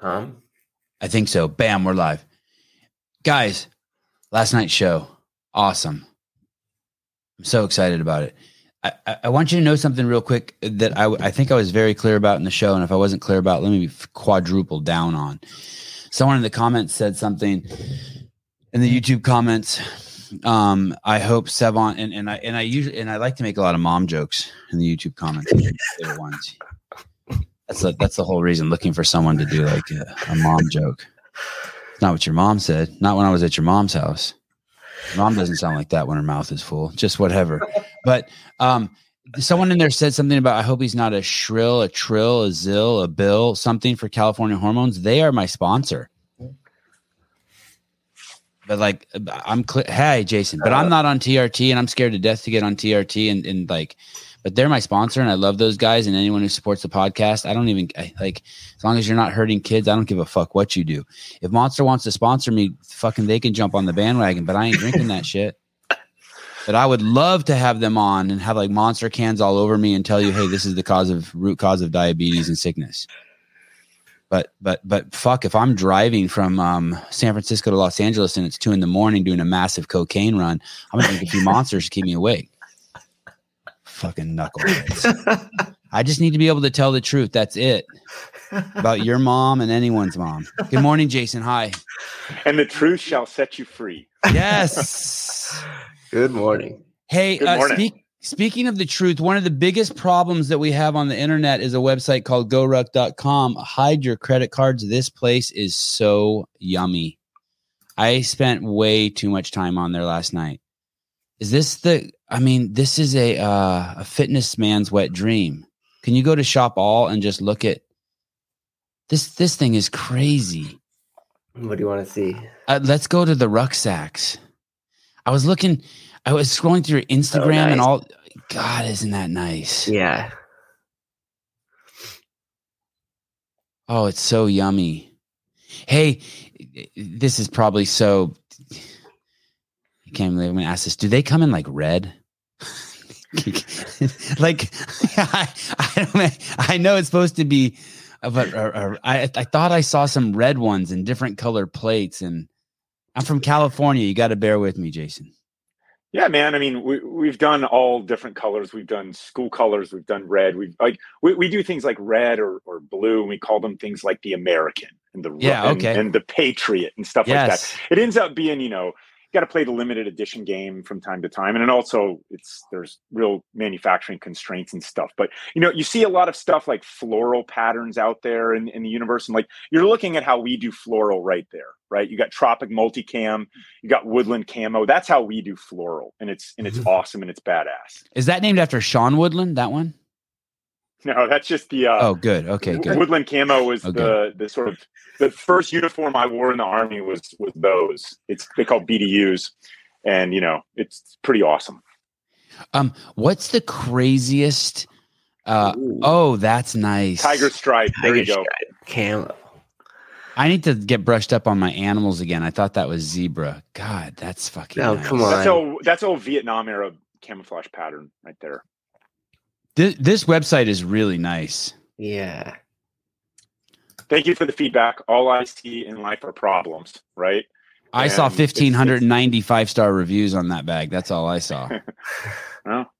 Um, I think so. Bam, we're live. Guys, last night's show, awesome. I'm so excited about it. I, I, I want you to know something real quick that I, I think I was very clear about in the show. And if I wasn't clear about, let me quadruple down on. Someone in the comments said something in the YouTube comments. Um, I hope Sevan and, and I and I usually and I like to make a lot of mom jokes in the YouTube comments. Ones. That's the, that's the whole reason looking for someone to do like a, a mom joke. It's not what your mom said. Not when I was at your mom's house. Mom doesn't sound like that when her mouth is full. Just whatever. But um, someone in there said something about I hope he's not a shrill, a trill, a zill, a bill, something for California hormones. They are my sponsor. But like I'm cl- hey Jason, but I'm not on TRT and I'm scared to death to get on TRT and, and like but they're my sponsor and I love those guys and anyone who supports the podcast. I don't even I, like as long as you're not hurting kids, I don't give a fuck what you do. If Monster wants to sponsor me, fucking they can jump on the bandwagon, but I ain't drinking that shit. But I would love to have them on and have like monster cans all over me and tell you, hey, this is the cause of root cause of diabetes and sickness. But but but fuck, if I'm driving from um, San Francisco to Los Angeles and it's two in the morning doing a massive cocaine run, I'm gonna drink a few monsters to keep me awake. Fucking knuckleheads. I just need to be able to tell the truth. That's it. About your mom and anyone's mom. Good morning, Jason. Hi. And the truth shall set you free. Yes. good morning. Hey, Good uh, morning. speak, speaking of the truth, one of the biggest problems that we have on the internet is a website called goruck.com. Hide your credit cards. This place is so yummy. I spent way too much time on there last night. Is this the I mean, this is a uh, a fitness man's wet dream. Can you go to shop all and just look at this this thing is crazy. What do you want to see? Uh, let's go to the rucksacks. I was looking, I was scrolling through Instagram and nice. all. God, isn't that nice? Yeah. Oh, it's so yummy. Hey, this is probably so. I can't believe I'm to ask this. Do they come in like red? like, I, I, don't, I know it's supposed to be, but uh, uh, I, I thought I saw some red ones in different color plates. And I'm from California. You got to bear with me, Jason. Yeah, man. I mean, we we've done all different colors. We've done school colors. We've done red. We've like we, we do things like red or, or blue, and we call them things like the American and the Yeah, and, okay. and the Patriot and stuff like that. It ends up being, you know, got to play the limited edition game from time to time, and then also it's there's real manufacturing constraints and stuff. But you know, you see a lot of stuff like floral patterns out there in, in the universe, and like you're looking at how we do floral right there, right? You got Tropic Multicam, you got Woodland Camo. That's how we do floral, and it's and it's mm-hmm. awesome and it's badass. Is that named after Sean Woodland? That one? No, that's just the uh, Oh, good. Okay, good. Woodland Camo was Okay. the the sort of the first uniform I wore in the army was was those. It's they call BDUs, and you know it's pretty awesome. Um, what's the craziest? Uh, Ooh, oh, that's nice. Tiger stripe. There you go. stripe Camo. I need to get brushed up on my animals again. I thought that was zebra. God, that's fucking. Oh, nice. come on. That's old. That's old Vietnam era camouflage pattern right there. This, this website is really nice. Yeah. Thank you for the feedback. All I see in life are problems, right? I saw And it's- fifteen hundred ninety five star reviews on that bag. That's all I saw. Well,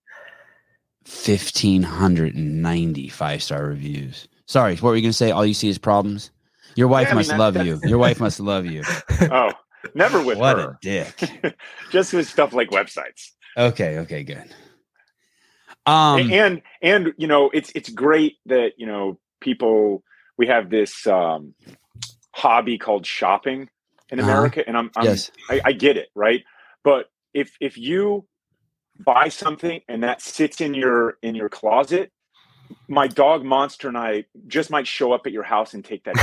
Fifteen hundred ninety five star reviews. Sorry, what were you going to say? All you see is problems. Your wife Yeah, I mean, must that- love that's- you. Your wife must love you. oh, never with what her. a dick. Just with stuff like websites. Okay, okay, good. Um, and and you know it's it's great that you know people we have this um hobby called shopping in Uh-huh. america and i'm, I'm yes. I, I get it right but if if you buy something and that sits in your in your closet my dog monster and i just might show up at your house and take that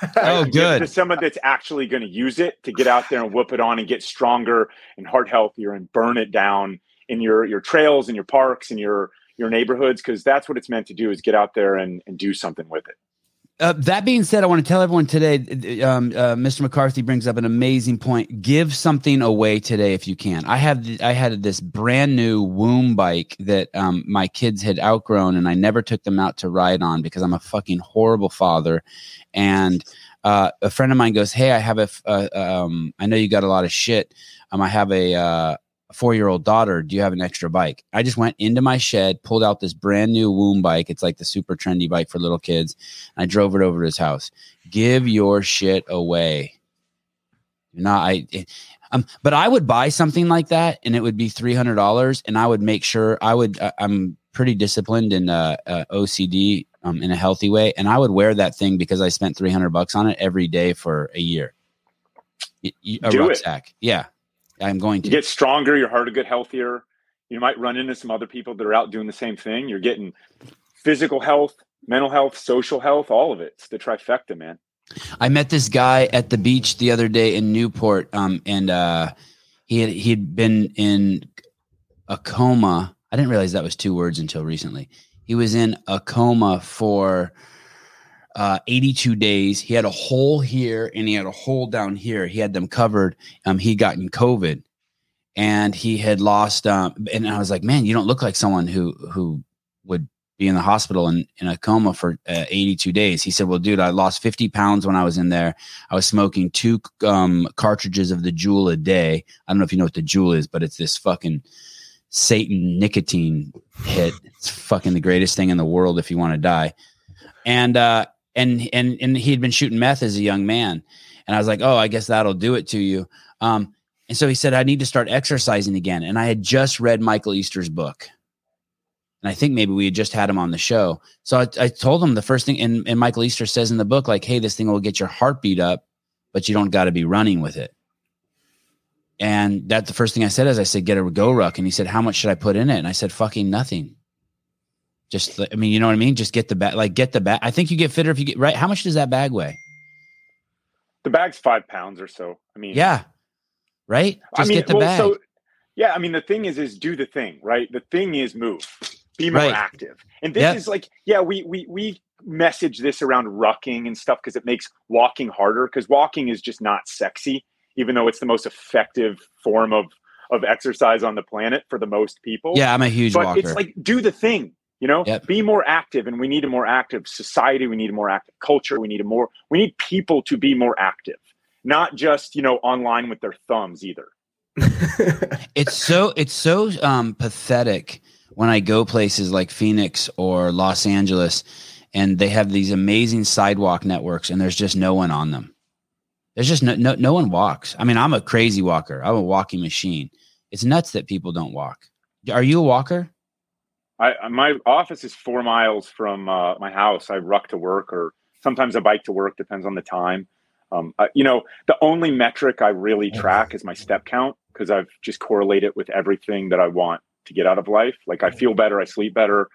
Oh, good. to someone that's actually going to use it to get out there and whoop it on and get stronger and heart healthier and burn it down in your your trails and your parks and your your neighborhoods because that's what it's meant to do is get out there and, and do something with it Uh, that being said, I want to tell everyone today. Um, uh, Mr. McCarthy brings up an amazing point. Give something away today if you can. I have I had this brand new Woom bike that um, my kids had outgrown, and I never took them out to ride on because I'm a fucking horrible father. And uh, a friend of mine goes, "Hey, I have a. F- uh, um, I know you got a lot of shit. Um, I have a." Four year old daughter, do you have an extra bike? I just went into my shed, pulled out this brand new Woom bike. It's like the super trendy bike for little kids. I drove it over to his house. Give your shit away. Not I, um, but I would buy something like that, and it would be three hundred dollars, and I would make sure I would. Uh, I'm pretty disciplined in uh, uh, OCD um, in a healthy way, and I would wear that thing because I spent three hundred bucks on it every day for a year. a Do rucksack, it. yeah, I'm going to you get stronger. Your heart will get healthier. You might run into some other people that are out doing the same thing. You're getting physical health, mental health, social health, all of it. It's the trifecta, man. I met this guy at the beach the other day in Newport, um, and uh, he had he'd been in a coma. I didn't realize that was two words until recently. He was in a coma for uh, 82 days. He had a hole here and he had a hole down here. He had them covered. Um, he gotten COVID, and he had lost. Um, and I was like, man, you don't look like someone who who would be in the hospital in, in a coma for uh, 82 days. He said, well, dude, I lost 50 pounds when I was in there. I was smoking two um, cartridges of the Juul a day. I don't know if you know what the Juul is, but it's this fucking Satan nicotine hit. It's fucking the greatest thing in the world if you want to die. And, uh, and, and, and he had been shooting meth as a young man. And I was like, oh, I guess that'll do it to you. Um, and so he said, I need to start exercising again. And I had just read Michael Easter's book and I think maybe we had just had him on the show. So I, I told him the first thing, and, and, Michael Easter says in the book, like, hey, this thing will get your heartbeat up, but you don't got to be running with it. And that the first thing I said is I said, get a GoRuck. And he said, how much should I put in it? And I said, fucking nothing. Just, I mean, you know what I mean? Just get the bag, like get the bag. I think you get fitter if you get, right? How much does that bag weigh? The bag's five pounds or so. I mean, yeah. Right? Just I mean, get the well, bag. So, yeah, I mean, the thing is, is do the thing, right? The thing is move be more right. active. And this yep. is like, yeah, we we we message this around rucking and stuff because it makes walking harder because walking is just not sexy, even though it's the most effective form of of exercise on the planet for the most people. Yeah, I'm a huge but walker. It's like do the thing, you know, yep. be more active, and we need a more active society. We need a more active culture. We need a more. We need people to be more active, not just you know online with their thumbs either. it's so it's so um, pathetic when I go places like Phoenix or Los Angeles and they have these amazing sidewalk networks and there's just no one on them. There's just no, no, no one walks. I mean, I'm a crazy walker. I'm a walking machine. It's nuts that people don't walk. Are you a walker? I my office is four miles from uh, my house. I ruck to work, or sometimes I bike to work. Depends on the time. Um, uh, you know, the only metric I really track is my step count because I've just correlated it with everything that I want to get out of life. Like I feel better, I sleep better,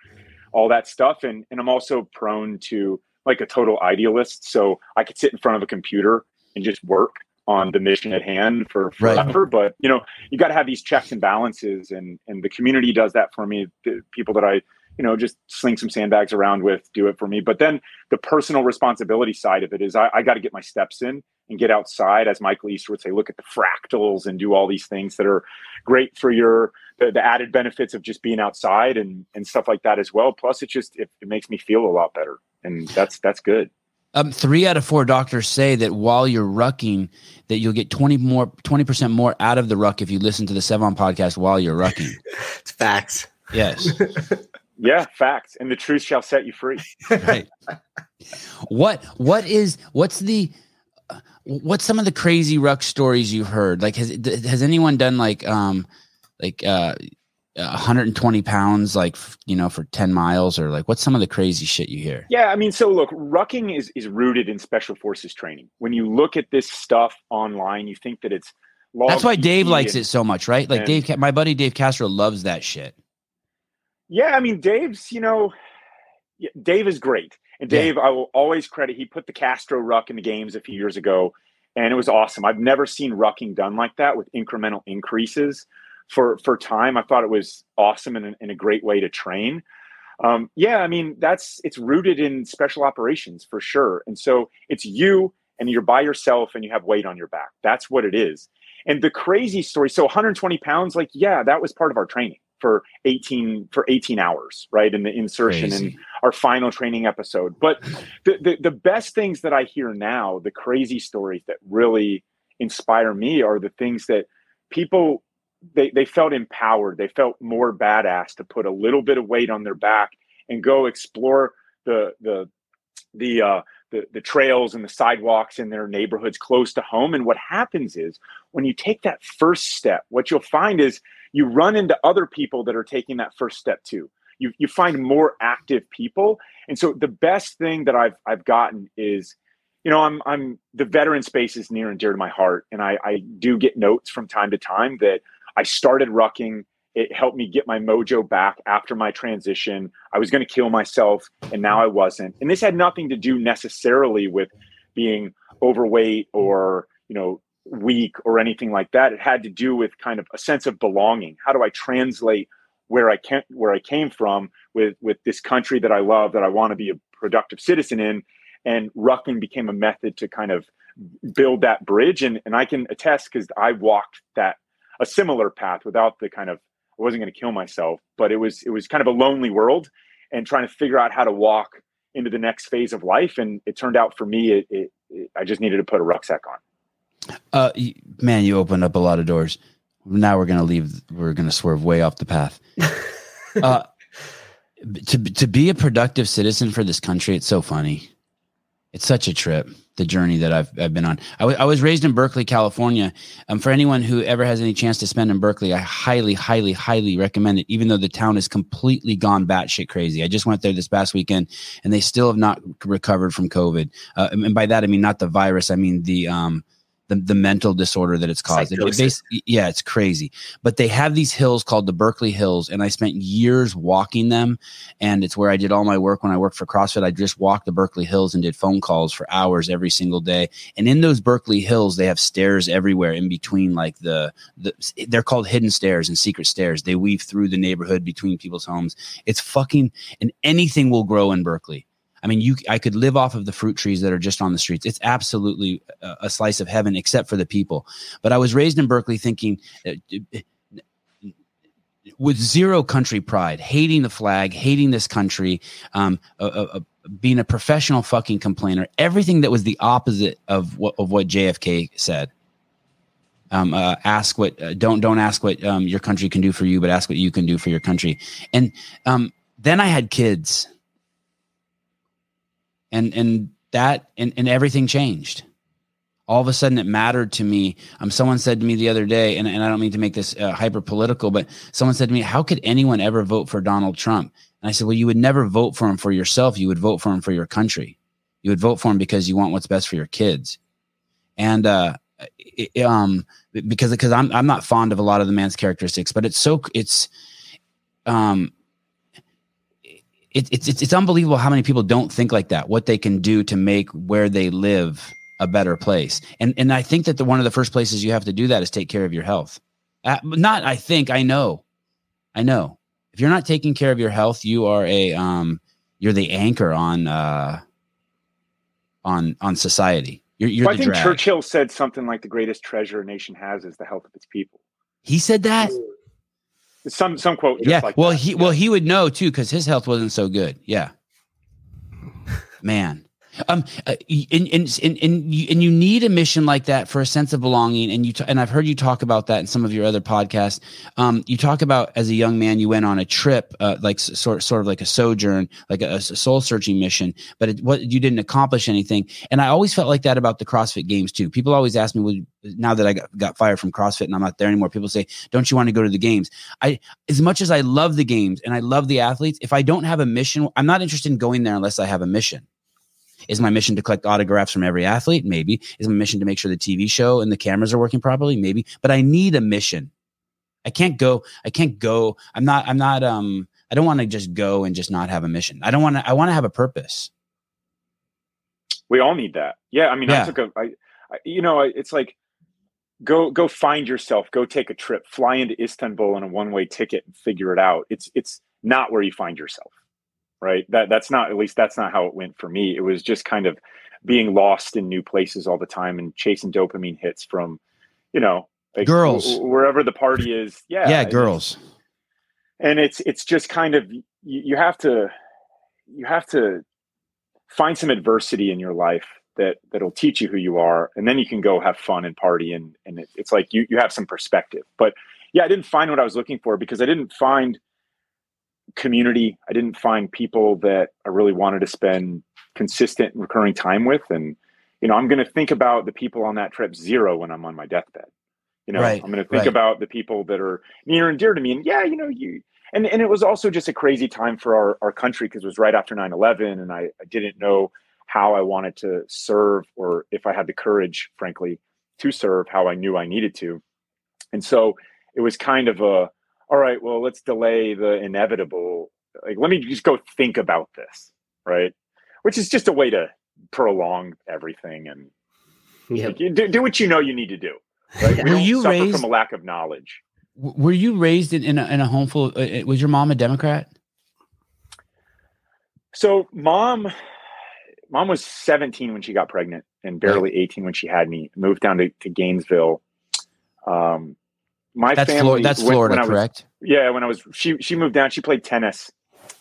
all that stuff. And and I'm also prone to like a total idealist. So I could sit in front of a computer and just work on the mission at hand for forever. Right. But you know, you got to have these checks and balances, and and the community does that for me. The people that I you know just sling some sandbags around with do it for me. But then the personal responsibility side of it is I, I got to get my steps in and get outside, as Michael Easter would say, look at the fractals and do all these things that are great for your the, the added benefits of just being outside and and stuff like that as well. Plus, it just it, it makes me feel a lot better, and that's that's good. Um, three out of four doctors say that while you're rucking, that you'll get twenty more, twenty percent more out of the ruck if you listen to the Sevan podcast while you're rucking. it's facts. Yes. yeah, facts, and the truth shall set you free. right. What What is What's the uh, What's some of the crazy ruck stories you've heard? Like, has has anyone done like um like uh Uh, 120 pounds like you know for 10 miles or like what's some of the crazy shit you hear? Yeah i mean so look rucking is is rooted in special forces training. When you look at this stuff online you think that it's that's why dave likes it so much right? Like and, dave my buddy dave castro loves that shit. Yeah i mean dave's you know dave is great. And dave yeah. i will always credit he put the castro ruck in the games a few years ago and it was awesome. I've never seen rucking done like that with incremental increases for for time. I thought it was awesome and, and a great way to train. Um, yeah, I mean that's it's rooted in special operations for sure, and so it's you and you're by yourself and you have weight on your back. That's what it is. And the crazy story, so 120 pounds, like yeah, that was part of our training for 18 for 18 hours, right? In the insertion Crazy. and our final training episode. But the, the the best things that I hear now, the crazy stories that really inspire me are the things that people they they felt empowered. They felt more badass to put a little bit of weight on their back and go explore the the the uh the, the trails and the sidewalks in their neighborhoods close to home. And what happens is when you take that first step, what you'll find is you run into other people that are taking that first step too. You, you find more active people. And so the best thing that I've I've gotten is, you know, I'm I'm the veteran space is near and dear to my heart. And I, I do get notes from time to time that I started rucking. It helped me get my mojo back after my transition. I was going to kill myself, and now I wasn't. And this had nothing to do necessarily with being overweight or you know weak or anything like that. It had to do with kind of a sense of belonging. How do I translate where I can where I came from with with this country that I love that I want to be a productive citizen in? And rucking became a method to kind of build that bridge. And and I can attest because I walked that a similar path without the kind of I wasn't going to kill myself, but it was it was kind of a lonely world and trying to figure out how to walk into the next phase of life. And it turned out for me, it, it, it I just needed to put a rucksack on. Uh, man, you opened up a lot of doors. Now we're gonna leave. We're gonna swerve way off the path. uh, to to be a productive citizen for this country, it's so funny. It's such a trip. The journey that I've I've been on. I was raised in Berkeley, California. Um, for anyone who ever has any chance to spend in Berkeley, I highly, highly, highly recommend it. Even though the town is completely gone batshit crazy. I just went there this past weekend, and they still have not recovered from COVID. Uh, and by that I mean not the virus. I mean the um the, the mental disorder that it's caused. It- it yeah, it's crazy. But they have these hills called the Berkeley Hills, and I spent years walking them. And it's where I did all my work when I worked for CrossFit. I just walked the Berkeley Hills and did phone calls for hours every single day. And in those Berkeley Hills, they have stairs everywhere in between, like the the they're called hidden stairs and secret stairs. They weave through the neighborhood between people's homes. It's fucking and anything will grow in Berkeley. I mean, you I could live off of the fruit trees that are just on the streets. It's absolutely a, a slice of heaven, except for the people. But I was raised in Berkeley, thinking. uh, with zero country pride, hating the flag, hating this country, um, uh, uh, uh, being a professional fucking complainer, everything that was the opposite of what of what JFK said. Um, uh, ask what uh, don't don't ask what um, your country can do for you, but ask what you can do for your country. And um, then I had kids, and and that and, and everything changed. All of a sudden it mattered to me. Um, someone said to me the other day and, and i don't mean to make this uh, hyper political but someone said to me how could anyone ever vote for donald trump? And i said well you would never vote for him for yourself. You would vote for him for your country. You would vote for him because you want what's best for your kids. And uh it, um because because I'm I'm not fond of a lot of the man's characteristics but it's so it's um it, it's it's it's unbelievable how many people don't think like that. What they can do to make where they live a better place, and and I think that the one of the first places you have to do that is take care of your health. Uh, not I think I know, I know. If you're not taking care of your health, you are a um you're the anchor on uh on on society. You're you're Well, I think drag. Churchill said something like the greatest treasure a nation has is the health of its people. he said that. Some some quote. Just yeah. like well, that. he Yeah. well he would know too because his health wasn't so good. Yeah. Man. Um, uh, and, and, and, and, you, and you need a mission like that for a sense of belonging. And you, t- and I've heard you talk about that in some of your other podcasts. Um, you talk about as a young man, you went on a trip, uh, like sort, sort of like a sojourn, like a, soul searching mission, but it, what you didn't accomplish anything. And I always felt like that about the CrossFit games too. People always ask me, well, now that I got, got fired from CrossFit and I'm not there anymore, people say, don't you want to go to the games? I, as much as I love the games and I love the athletes, if I don't have a mission, I'm not interested in going there unless I have a mission. Is my mission to collect autographs from every athlete? Maybe. Is my mission to make sure the TV show and the cameras are working properly? Maybe. But I need a mission. I can't go. I can't go. I'm not. I'm not. Um. I don't want to just go and just not have a mission. I don't want to. I want to have a purpose. we all need that. Yeah, I mean, Yeah. I took a, I, I, you know, it's like go go find yourself, go take a trip, fly into Istanbul on a one way ticket and figure it out. It's it's not where you find yourself. Right? That that's not at least that's not how it went for me. It was just kind of being lost in new places all the time and chasing dopamine hits from, you know, like Girls. wherever the party is. Yeah, Yeah, girls. and it's it's just kind of you, you have to you have to find some adversity in your life that that'll teach you who you are and then you can go have fun and party and and it, it's like you you have some perspective but yeah i didn't find what i was looking for because i didn't find community i didn't find people that i really wanted to spend consistent recurring time with. And you know i'm going to think about the people on that trip zero when i'm on my deathbed. You know Right, i'm going to think right. about the people that are near and dear to me. And yeah you know you and and it was also just a crazy time for our, our country because it was right after 9-11 and I, I didn't know how i wanted to serve or if i had the courage frankly to serve how i knew i needed to. And so it was kind of a all right well let's delay the inevitable like let me just go think about this right which is just a way to prolong everything and Yep. like, do, do what you know you need to do right we Were you suffer raised- from a lack of knowledge Were you raised in, in, a, in a home full? Of, uh, was your mom a Democrat? So mom, mom was 17 when she got pregnant and barely 18 when she had me. Moved down to, to Gainesville. Um, my That's family. That's when- when Florida, I was- correct? yeah, when I was she she moved down. She played tennis,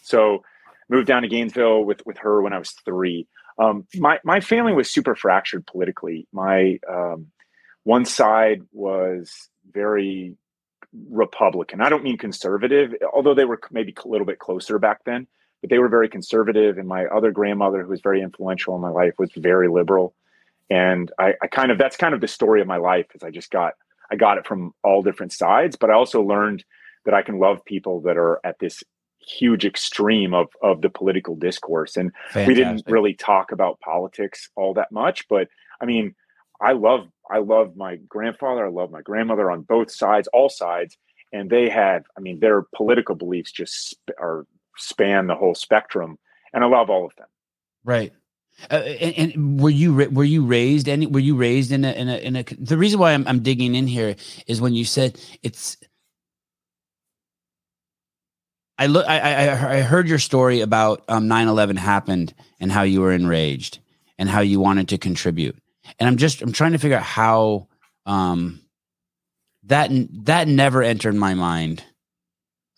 so moved down to Gainesville with with her when I was three. Um, my my family was super fractured politically. My um, one side was very Republican. I don't mean conservative, although they were maybe a little bit closer back then. But they were very conservative, and my other grandmother, who was very influential in my life, was very liberal. And I, I kind of that's kind of the story of my life. Is I just got I got it from all different sides, but I also learned that I can love people that are at this huge extreme of of the political discourse. And we didn't really talk about politics all that much, but I mean, I love I love my grandfather, I love my grandmother on both sides, all sides, and they had, I mean, their political beliefs just sp- are span the whole spectrum, and I love all of them. Right. Uh, and, and were you were you raised any were you raised in a in a in a the reason why I'm I'm digging in here is when you said it's I look I I, I heard your story about um 9/11 happened and how you were enraged and how you wanted to contribute. And I'm just I'm trying to figure out how um that that never entered my mind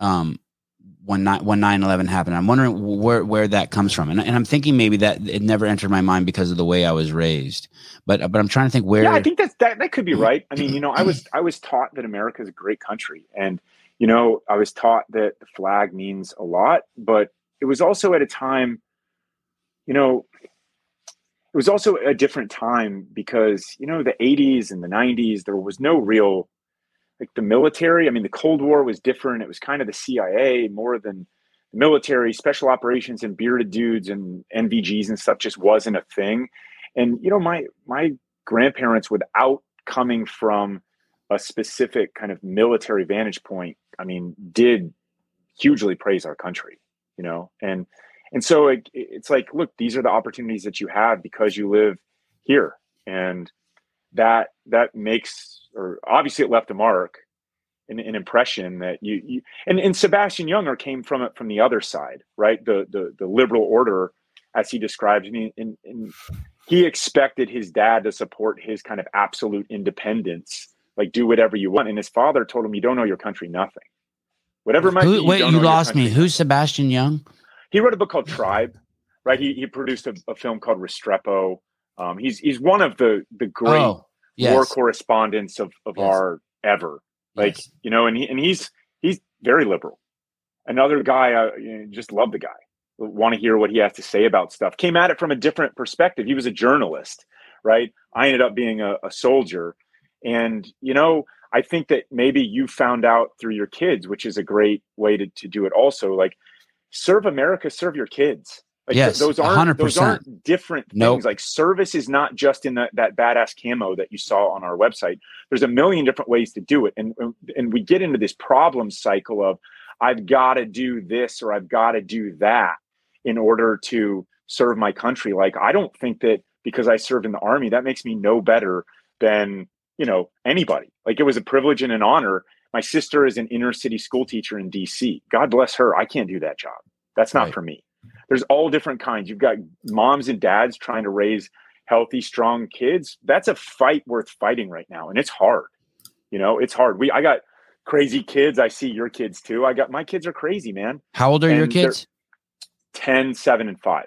um when ni- when 9-11 happened. I'm wondering where where that comes from. And, and i'm thinking maybe that it never entered my mind because of the way i was raised. But but i'm trying to think where Yeah, I think that's that that could be right. I mean, you know, I was I was taught that America is a great country, and you know, I was taught that the flag means a lot, but it was also at a time, you know, it was also a different time because you know the 80s and the 90s there was no real like the military. I mean, the Cold War was different. It was kind of the CIA more than military, special operations, and bearded dudes and NVGs and stuff just wasn't a thing. And you know, my my grandparents, without coming from a specific kind of military vantage point, I mean, did hugely praise our country. You know, and and so it, it's like, look, these are the opportunities that you have because you live here, and that that makes or obviously it left a mark an, an impression that you, you and, and Sebastian Junger came from it from the other side, right? The the the liberal order, as he describes me, and, and he expected his dad to support his kind of absolute independence, like do whatever you want. And his father told him, "You don't know your country, nothing. Whatever might Who, be." wait don't you lost me who's sebastian young he wrote a book called Tribe, right? He he produced a, a film called Restrepo. Um, he's he's one of the the great oh yes war correspondents of, of Yes. our ever. Like yes. you know, and he and he's he's very liberal. Another guy, I you know, just love the guy. Want to hear what he has to say about stuff. Came at it from a different perspective. He was a journalist, right? I ended up being a, a soldier, and you know, I think that maybe you found out through your kids, which is a great way to, to do it. Also, like serve America, serve your kids. Like Yes, those aren't those 100%. aren't different things. Nope. Like service is not just in that that badass camo that you saw on our website. There's a million different ways to do it, and and we get into this problem cycle of I've got to do this or I've got to do that in order to serve my country. Like I don't think that because I served in the army that makes me no better than you know anybody. Like it was a privilege and an honor. My sister is an inner city school teacher in DC. God bless her. I can't do that job. That's not Right. for me. There's all different kinds. You've got moms and dads trying to raise healthy, strong kids. That's a fight worth fighting right now, and it's hard. You know, it's hard. We I got crazy kids. I see your kids too. I got my kids are crazy, man. How old are your And they're- kids? 10, 7, and 5.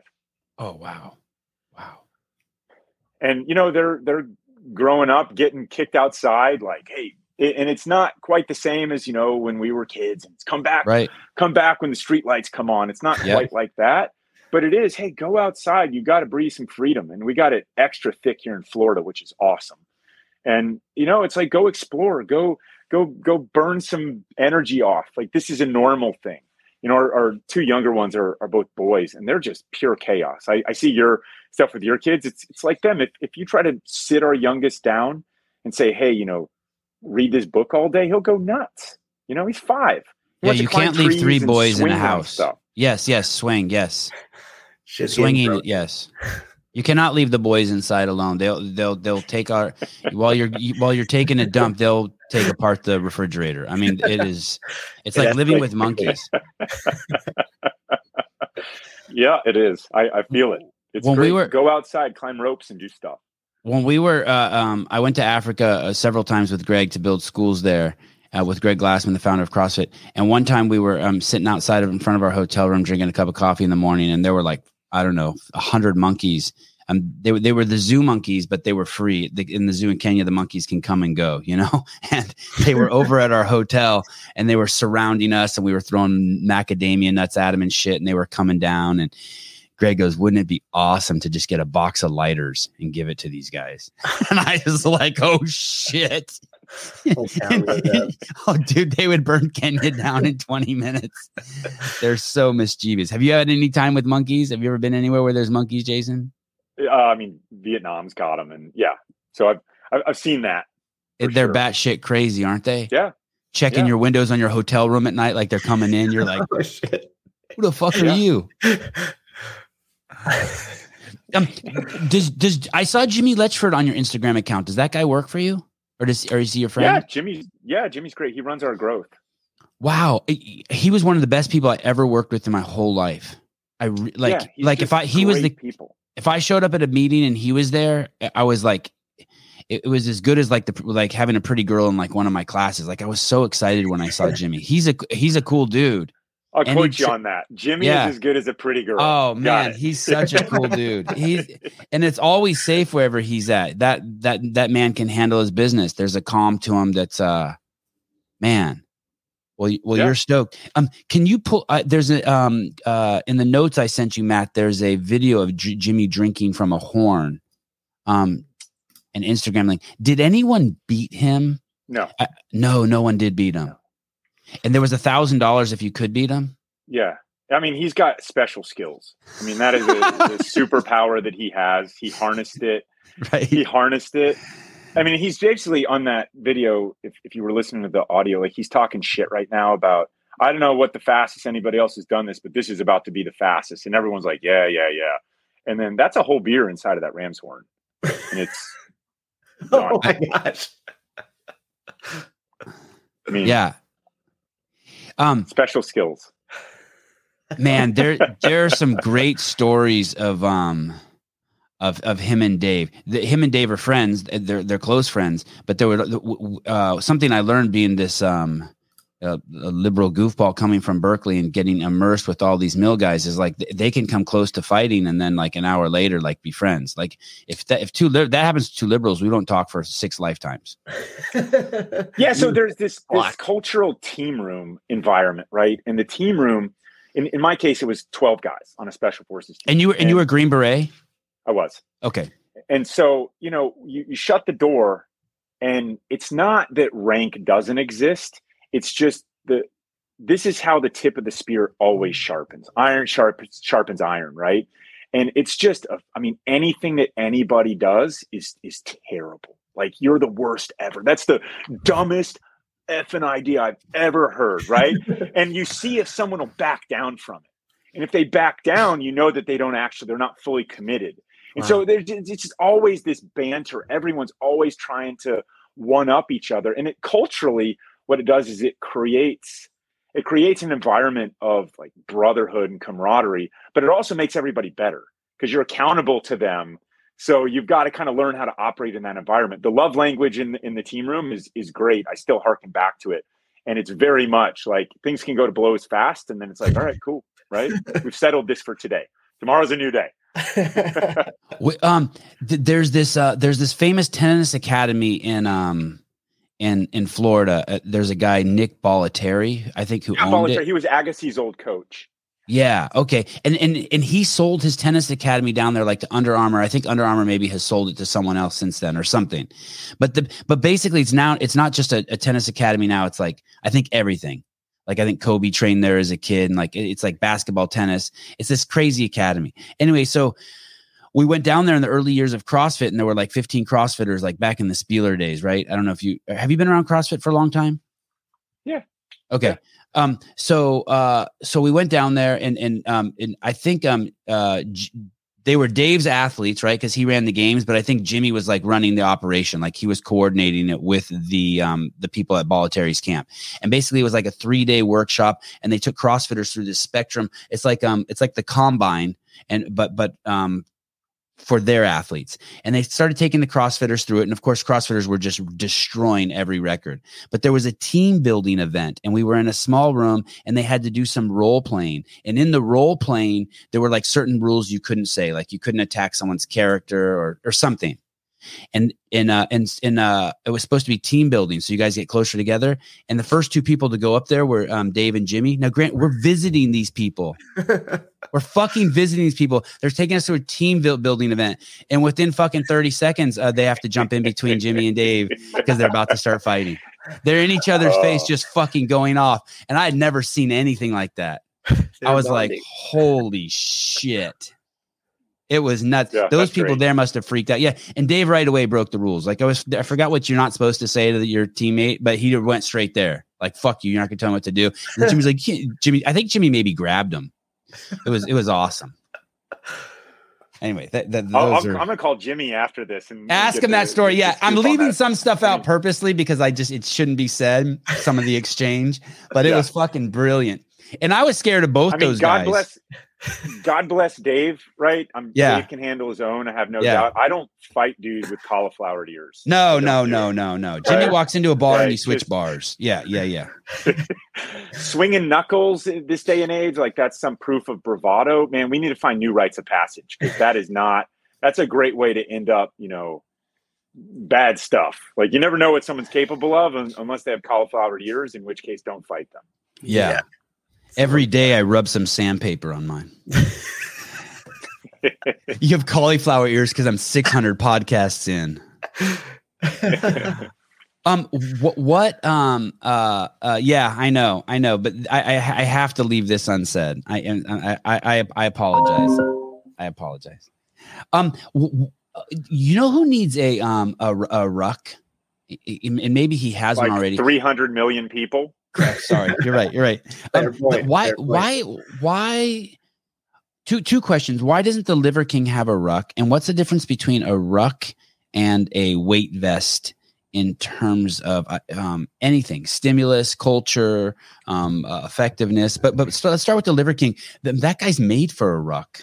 Oh wow, wow. and you know they're they're growing up getting kicked outside like hey it, and it's not quite the same as you know when we were kids and it's come back Right. come back when the street lights come on. It's not Yeah. quite like that but it is hey go outside. You got to breathe some freedom and we got it extra thick here in florida which is awesome. And you know it's like go explore go go go burn some energy off. Like this is a normal thing. You know our, our two younger ones are, are both boys and they're just pure chaos. I, I see your stuff with your kids. It's, it's like them. If, if you try to sit our youngest down and say hey you know read this book all day he'll go nuts you know he's five He Yeah, you can't leave three boys in swing a house. Yes, yes, swing, yes, Shit's getting swinging, broke. yes. You cannot leave the boys inside alone. They'll they'll they'll take our while you're while you're taking a dump. They'll take apart the refrigerator. I mean, it is it's Yeah, like living like- with monkeys. yeah it is i, I feel it it's When we were- go outside climb ropes and do stuff when we were uh, um, i went to africa uh, several times with greg to build schools there uh, with greg glassman the founder of crossfit. And one time we were um, sitting outside of in front of our hotel room drinking a cup of coffee in the morning and there were like i don't know a hundred monkeys. Um, they, they were the zoo monkeys but they were free. The, in the zoo in kenya the monkeys can come and go you know? And they were over at our hotel and they were surrounding us and we were throwing macadamia nuts at them and shit and they were coming down and Greg goes, wouldn't it be awesome to just get a box of lighters and give it to these guys? And I was like, oh shit. Whole town goes out. oh, dude, they would burn Kenya down in 20 minutes. They're so mischievous. Have you had any time with monkeys? Have you ever been anywhere where there's monkeys, Jason? uh, i mean vietnam's got them and yeah so i've i've, I've seen that they're sure. batshit crazy, aren't they? Yeah. Checking Yeah. your windows on your hotel room at night like they're coming in. You're like, oh shit. who the fuck are you? Um, does does I saw Jimmy Letchford on your Instagram account? Does that guy work for you, or does or is he your friend? yeah jimmy's yeah jimmy's great he runs our growth Wow, he was one of the best people I ever worked with in my whole life. I re- like Yeah, like if I he was the people if I showed up at a meeting and he was there, I was like, it, it was as good as like the like having a pretty girl in like one of my classes. Like I was so excited when I saw Jimmy. He's a he's a cool dude. I'll And quote you on that jimmy Yeah. is as good as a pretty girl Oh Got man, it. he's such a cool dude. He's and it's always safe wherever he's at. That that that man can handle his business. There's a calm to him that's uh man. Well, well, Yeah. you're stoked. Um, can you pull? Uh, there's a um uh in the notes I sent you, Matt. There's a video of J- Jimmy drinking from a horn, um, an Instagram link. Did anyone beat him? no Uh, no, no one did beat him. And there was a thousand dollars if you could beat him. Yeah. I mean, he's got special skills. I mean, that is a, a superpower that he has. He harnessed it. Right. He harnessed it. I mean, he's basically on that video. If, if you were listening to the audio, like he's talking shit right now about, I don't know what the fastest anybody else has done this, but this is about to be the fastest. And everyone's like, yeah, yeah, yeah. And then that's a whole beer inside of that ram's horn. And it's, Oh my gosh. I mean, Yeah. Um, special skills. man there there are some great stories of um of of him and Dave. The, him and Dave are friends. They're they're close friends. But there were uh, something I learned being this um a, a liberal goofball coming from Berkeley and getting immersed with all these mill guys is like th- they can come close to fighting and then like an hour later like be friends. Like if that if two li- that happens to two liberals, we don't talk for six lifetimes. Yeah, so there's this this cultural team room environment, right? And the team room, in, in my case, it was 12 guys on a special forces team. And you were and you were Green Beret. I was. Okay. And so, you know, you, you shut the door, and it's not that rank doesn't exist. It's just the this is how the tip of the spear always mm. sharpens. Iron sharpens sharpens iron, right? And it's just, a, I mean, anything that anybody does is is terrible. Like you're the worst ever. That's the dumbest effing idea I've ever heard, right? and you see if someone will back down from it. And if they back down, you know that they don't actually, they're not fully committed. And so there's it's just always this banter. Everyone's always trying to one up each other. And it culturally, what it does is it creates it creates an environment of like brotherhood and camaraderie, but it also makes everybody better because you're accountable to them. So you've got to kind of learn how to operate in that environment. The love language in in the team room is is great. I still harken back to it, and it's very much like things can go to blows fast, and then it's like, all right, cool, right? We've settled this for today. Tomorrow's a new day. We- um, th- there's this uh, there's this famous tennis academy in um in in Florida. Uh, there's a guy Nick Bollettieri, I think, who Yeah, owned it. He was Agassi's old coach. Yeah. Okay. And and and he sold his tennis academy down there, like to Under Armour. I think Under Armour maybe has sold it to someone else since then or something. But the but basically, it's now it's not just a, a tennis academy now. It's like I think everything. Like I think Kobe trained there as a kid, and like it- it's like basketball, tennis. It's this crazy academy. Anyway, so we went down there in the early years of CrossFit, and there were like 15 CrossFitters, like back in the Spealler days, right? I don't know if you have you been around CrossFit for a long time. Yeah. Okay. Yeah. Um. So uh. So we went down there, and and um. And I think um. Uh. J- they were Dave's athletes, right? Because he ran the games, but I think Jimmy was like running the operation, like he was coordinating it with the um the people at Bollettieri's camp. And basically, it was like a three day workshop, and they took CrossFitters through this spectrum. It's like um, it's like the combine, and but but um, for their athletes, and they started taking the CrossFitters through it. And of course, CrossFitters were just destroying every record. But there was a team building event, and we were in a small room, and they had to do some role playing. And in the role playing, there were like certain rules you couldn't say, like you couldn't attack someone's character or or something. And in uh and in uh it was supposed to be team building, so you guys get closer together. And the first two people to go up there were um, Dave and Jimmy. Now, Grant, we're visiting these people. We're fucking visiting these people. They're taking us to a team building event, and within fucking thirty seconds, uh, they have to jump in between Jimmy and Dave because they're about to start fighting. They're in each other's face, Oh. just fucking going off. And I had never seen anything like that. I was like, holy shit. It was nuts. Yeah, Those people great. there must have freaked out. Yeah. And Dave right away broke the rules. Like I was, I forgot what you're not supposed to say to your teammate, but he went straight there. Like, fuck you. You're not going to tell him what to do. And Jimmy's like, Jimmy, I think Jimmy maybe grabbed him. It was, it was awesome. Anyway, that, that, I'll, those I'll, are, I'm gonna call Jimmy after this and ask him that story. Yeah. I'm leaving some stuff out purposely because I just, it shouldn't be said, some of the exchange, but it Yeah. was fucking brilliant. And I was scared of both I mean, those God guys. bless, God bless Dave. Right? I'm Yeah. Dave can handle his own. I have no Yeah. doubt. I don't fight dudes with cauliflower ears. No, no, no, no, no. Jimmy Right. walks into a bar and he switch Just- bars. Yeah, yeah, yeah. Swinging knuckles in this day and age, like that's some proof of bravado. Man, we need to find new rites of passage because that is not. That's a great way to end up. You know, bad stuff. Like you never know what someone's capable of un- unless they have cauliflower ears. In which case, don't fight them. Yeah. Every day I rub some sandpaper on mine. you have cauliflower ears because I'm 600 podcasts in. Um, what, what, um, uh, uh, yeah, I know, I know, but I, I, I have to leave this unsaid. I, and I, I, I, I apologize. I apologize. Um, w- w- uh, you know who needs a, um, a, a ruck? I- I- And maybe he has like one already. three hundred million people. Correct. Sorry, you're right. You're right. Um, point, why? Why? Why? Two two questions. Why doesn't the Liver King have a ruck? And what's the difference between a ruck and a weight vest in terms of uh, um, anything, stimulus, culture, um, uh, effectiveness? But but so let's start with the Liver King. Th- that guy's made for a ruck.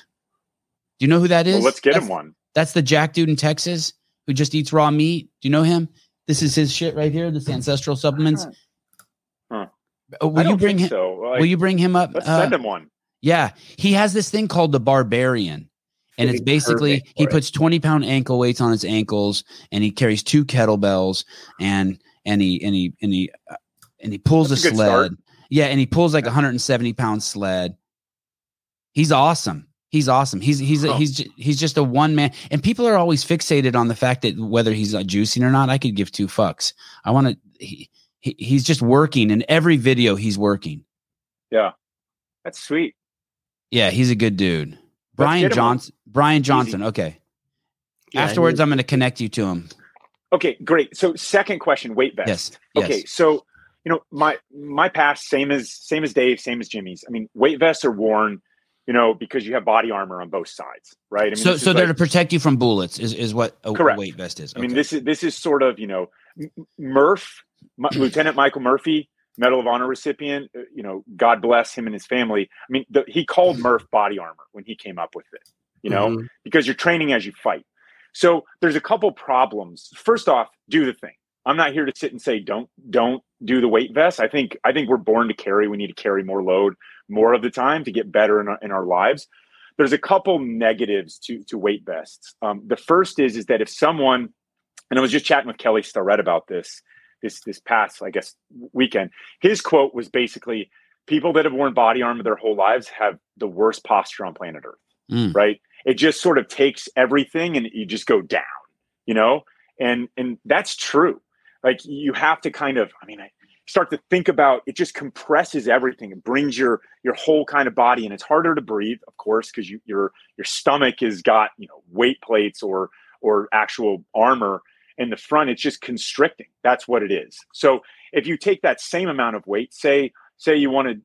Do you know who that is? Well, let's get That's- him one. That's the Jack dude in Texas who just eats raw meat. Do you know him? This is his shit right here. This ancestral supplements. Uh, Will you bring him? so. Like, will you bring him up? let's Uh, send him one. yeah, he has this thing called the barbarian. And it's basically he puts 20 pound ankle weights on his ankles and he carries two kettlebells and and he and he and he uh, and he pulls That's a a sled. start. Yeah, and he pulls like a 170 pound sled. He's awesome. He's awesome. He's he's Huh. he's he's just a one man. And people are always fixated on the fact that whether he's uh, juicing or not. I could give two fucks. I want to. He, he, he's just working in every video. He's working. Yeah. That's sweet. Yeah, he's a good dude. Brian get him on. Johnson. Brian Johnson. Okay. Yeah, Afterwards, I'm going to connect you to him. Okay, great. So second question, weight vest. Yes. Okay, Yes. so you know my my past same as same as Dave, same as Jimmy's. I mean, weight vests are worn, you know, because you have body armor on both sides, right? I mean, so, so they're like- to protect you from bullets. Is is what a, Correct. weight vest is. I mean, this is this is sort of you know Murph, Lieutenant Michael Murphy Medal of Honor recipient. uh, You know, God bless him and his family. I mean, the, he called Murph body armor when he came up with it. You know, Mhm. because you're training as you fight. So there's a couple problems. First off, do the thing. I'm not here to sit and say don't don't do the weight vest. I think I think we're born to carry. We need to carry more load more of the time to get better in our, in our lives. There's a couple negatives to to weight vests. Um, the first is is that if someone, and I was just chatting with Kelly Starrett about this this this past I guess weekend. His quote was basically, "People that have worn body armor their whole lives have the worst posture on planet Earth." Mm. Right? It just sort of takes everything and you just go down. You know, and and that's true. Like you have to kind of, I mean, I start to think about it. Just compresses everything. It brings your your whole kind of body, and it's harder to breathe, of course, because you your your stomach has got you know weight plates or or actual armor in the front. It's just constricting. That's what it is. So if you take that same amount of weight, say say you want to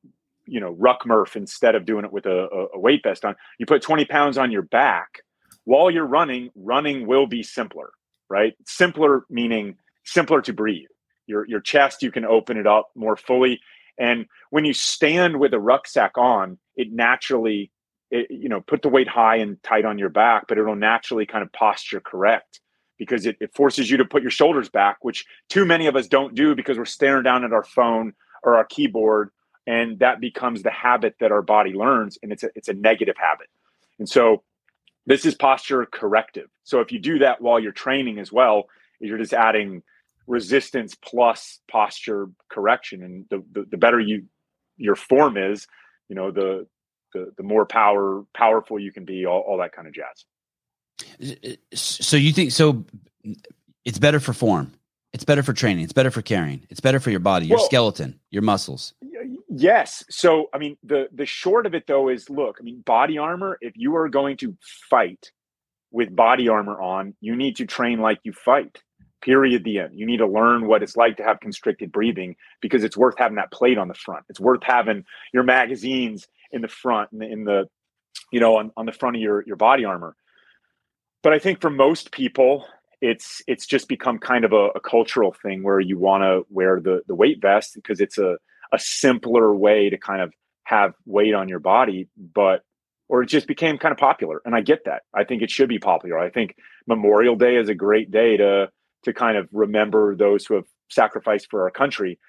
you know ruck Murph instead of doing it with a, a- weight vest on, you put twenty pounds on your back while you're running. Running will be simpler, right? Simpler meaning simpler to breathe. Your your chest you can open it up more fully, and when you stand with a rucksack on, it naturally, it, you know, put the weight high and tight on your back, but it'll naturally kind of posture correct because it, it forces you to put your shoulders back, which too many of us don't do because we're staring down at our phone or our keyboard, and that becomes the habit that our body learns, and it's a it's a negative habit, and so this is posture corrective. So if you do that while you're training as well, you're just adding resistance plus posture correction. And the, the, the better you your form is you know the the, the more power powerful you can be all, all that kind of jazz So you think so? It's better for form. It's better for training. It's better for carrying. It's better for your body, your Well- skeleton, your muscles. Yes so i mean the the short of it though is look i mean body armor if you are going to fight with body armor on you need to train like you fight period the end you need to learn what it's like to have constricted breathing because it's worth having that plate on the front it's worth having your magazines in the front in the, in the you know on, on the front of your your body armor but i think for most people it's it's just become kind of a, a cultural thing where you want to wear the the weight vest because it's a a simpler way to kind of have weight on your body but or it just became kind of popular and i get that. I think it should be popular. I think memorial day is a great day to to kind of remember those who have sacrificed for our country.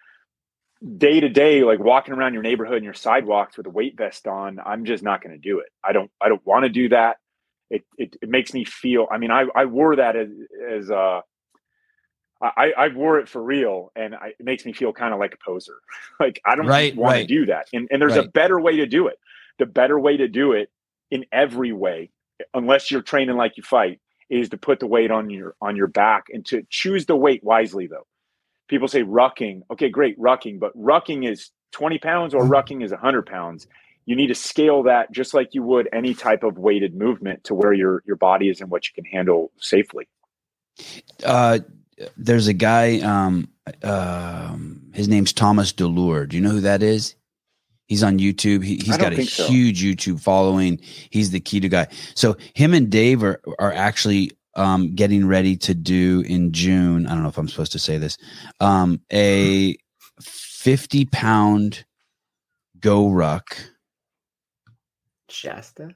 Day to day like walking around your neighborhood and your sidewalks with a weight vest on i'm just not going to do it. I don't i don't want to do that it, it it makes me feel i mean i i wore that as as uh I, I wore it for real, and I, it makes me feel kind of like a poser. like I don't Right, want right. to do that, and and there's a better way to do it. The better way to do it in every way, unless you're training like you fight, is to put the weight on your on your back and to choose the weight wisely. Though people say rucking, okay, great rucking, but rucking is 20 pounds or rucking is 100 pounds. You need to scale that just like you would any type of weighted movement to where your your body is and what you can handle safely. Uh, there's a guy. Um, um, his name's Thomas DeLauer. Do you know who that is? He's on YouTube. He, he's I got a so. huge YouTube following. He's the keto guy. So him and Dave are are actually um, getting ready to do in June. I don't know if I'm supposed to say this. Um, a 50 pound go ruck Shasta.